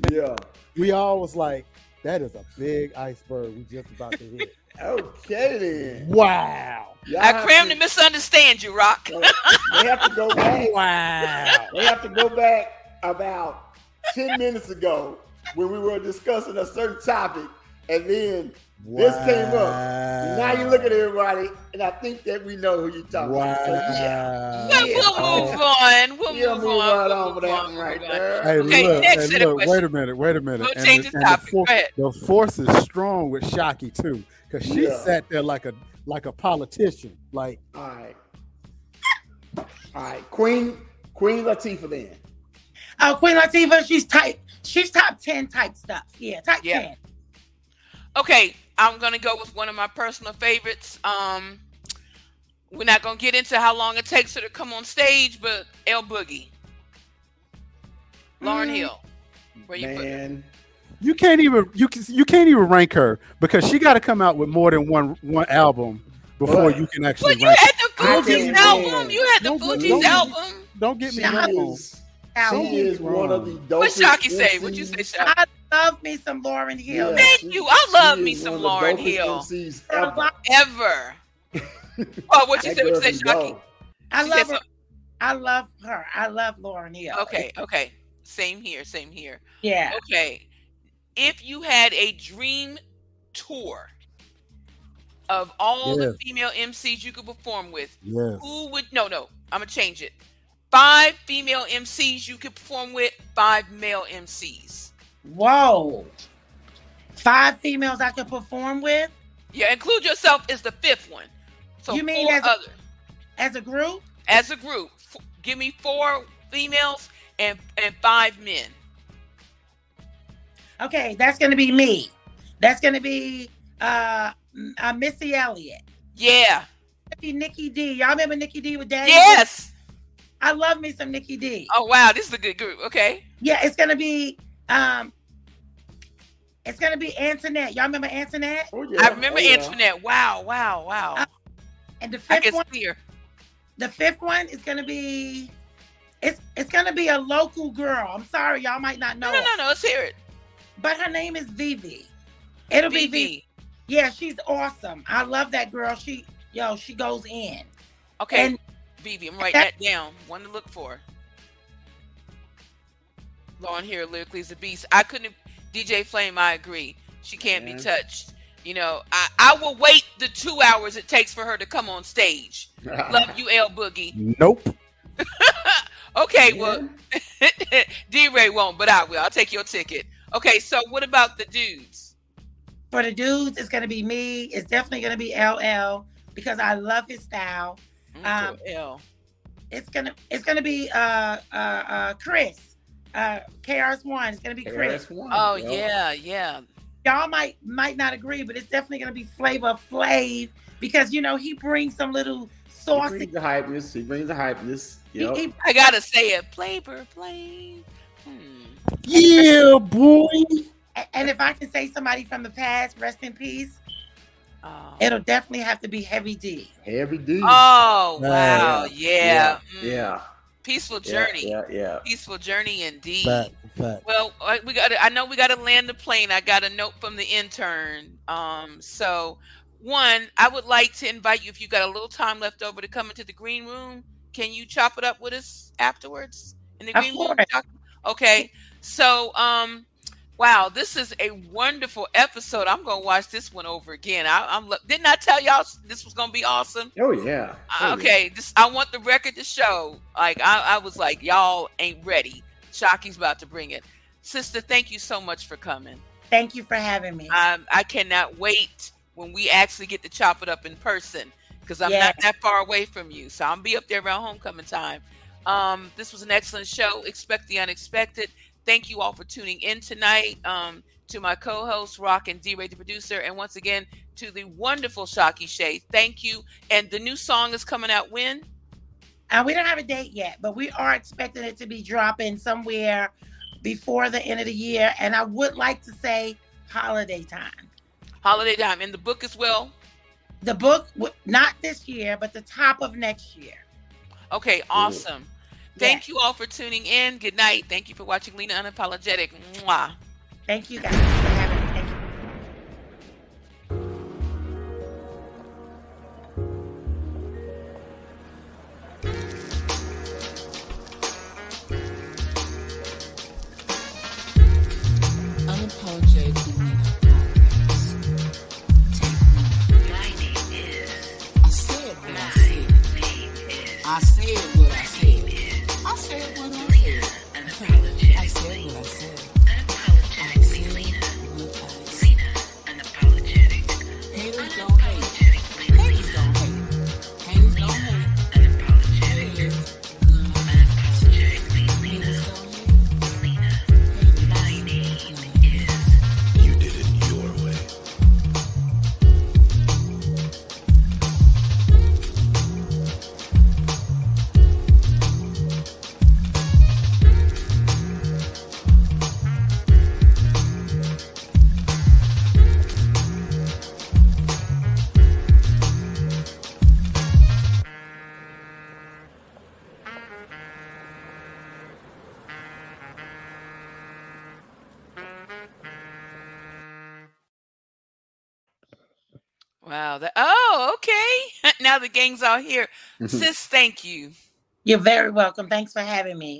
Yeah. We all was like, "That is a big iceberg we just about to hit." Okay then. wow! Y'all I crammed to- to misunderstand you, Rock. They have to go back. Wow! They have to go back about 10 minutes ago when we were discussing a certain topic. And then this came up. Now you look at everybody, and I think that we know who you're talking Wow! about. So, yeah. We'll, Yeah. we'll move on. We'll Yeah, move, move on. right We'll on move that on, one right there. Hey, Okay, look, next hey, set of look, wait a minute, wait a minute. We'll And change the, the and the topic. for- Go ahead. the force is strong with Shocky too, because she Yeah. sat there like a like a politician. Like, All right. All right. Queen Queen Latifah then. Oh, Queen Latifah, she's type. She's top ten type stuff. Yeah, type Yeah. ten. Okay, I'm gonna go with one of my personal favorites. Um, we're not gonna get into how long it takes her to come on stage, but L Boogie, Lauryn Mm. Hill. Where you put her? Man. you can't even you can, you can't even rank her because she got to come out with more than one one album before But- you can Well, actually you rank. had the I album. You had the Don't- Fugees don't- album. Don't get me wrong. Album. she is one of the dopest. What Shocky say? What you say, MCs. Shocky? I love me some Lauryn Hill. Yeah, Thank she- you. I love me some one of the Lauryn Hill. MCs ever. Ever. Oh, what you That said? What you girl said, Shocky? I She love said her. I love her. I love Lauryn Hill. Okay, okay. Same here. Same here. Yeah. Okay. If you had a dream tour of all the female MCs you could perform with, Yes. who would no no, I'm gonna change it. Five female MCs you could perform with, five male MCs. Whoa. Five females I could perform with Yeah, include yourself is the fifth one. So You mean four as a- other as a group. as a group. F- give me four females and and five men. Okay, that's gonna be me. That's gonna be uh, uh Missy Elliott. Yeah. That'd be Nikki D. Y'all remember Nikki D with Daddy? Yes. I love me some Nikki D. Oh wow, this is a good group. Okay. Yeah, it's gonna be um it's gonna be Antoinette. Y'all remember Antoinette? Oh, yeah. I remember Oh, yeah. Antoinette. Wow, wow, wow. Uh, And the I fifth one, here. the fifth one is gonna be it's it's gonna be a local girl. I'm sorry, y'all might not know, No, no, no, no. Let's hear it. But her name is Vivi. It'll be Vivi. VV. Yeah, she's awesome. I love that girl. She yo, she goes in. Okay, And Vivi. I'm writing that down. One to look for. Lauryn here lyrically is a beast. I couldn't. DJ Flame, I agree. She can't be touched. You know, I, I will wait the two hours it takes for her to come on stage. Love you, L Boogie. Nope. Okay, well, D Ray won't, but I will. I'll take your ticket. Okay, so what about the dudes? for the dudes, it's gonna be me. It's definitely gonna be LL because I love his style. Um, L. It's gonna it's gonna be uh uh uh Chris. Uh KRS One. It's gonna be Chris. KRS-One, Oh yo. yeah, yeah. Y'all might might not agree, but it's definitely gonna be Flavor Flav because you know he brings some little He brings the hypeness. He brings the hypeness. he- he- I gotta say it. Flavor, Flav. Hmm. Yeah, boy. and if I can say somebody from the past, rest in peace. Oh. It'll definitely have to be Heavy D. Heavy D. Oh Yeah, wow, yeah, yeah, Mm. yeah, Peaceful journey, Yeah, yeah. peaceful journey indeed. Fact, fact. Well, I- we got. I know we got to land the plane. I got a note from the intern. Um, so one, I would like to invite you if you got a little time left over to come into the green room. Can you chop it up with us afterwards in the green room? Okay. So, um, wow, this is a wonderful episode. I'm gonna watch this one over again. I, I'm. lo- Didn't I tell y'all this was gonna be awesome? Oh yeah. Uh, Oh, yeah. okay, this I want the record to show. Like I, I was like, y'all ain't ready. Shocking's about to bring it. Sister, thank you so much for coming. Thank you for having me. Um, I cannot wait when we actually get to chop it up in person because I'm Yeah. not that far away from you. So I'll be up there around homecoming time. Um, this was an excellent show. Expect the unexpected. Thank you all for tuning in tonight. Um, to my co-host Rock and D-Ray, the producer, and once again to the wonderful Shocky Shay. Thank you. And the new song is coming out when? Uh, we don't have a date yet, but we are expecting it to be dropping somewhere before the end of the year. And I would like to say holiday time. Holiday time. And the book as well. The book, not this year, but the top of next year. Okay, awesome. Thank you all for tuning in. Good night. Thank you for watching Lena Unapologetic. Mwah. Thank you guys for having me. Thank you. Unapologetically Lena Wow. That, oh, okay. now the gang's all here. Mm-hmm. Sis, thank you. You're very welcome. Thanks for having me.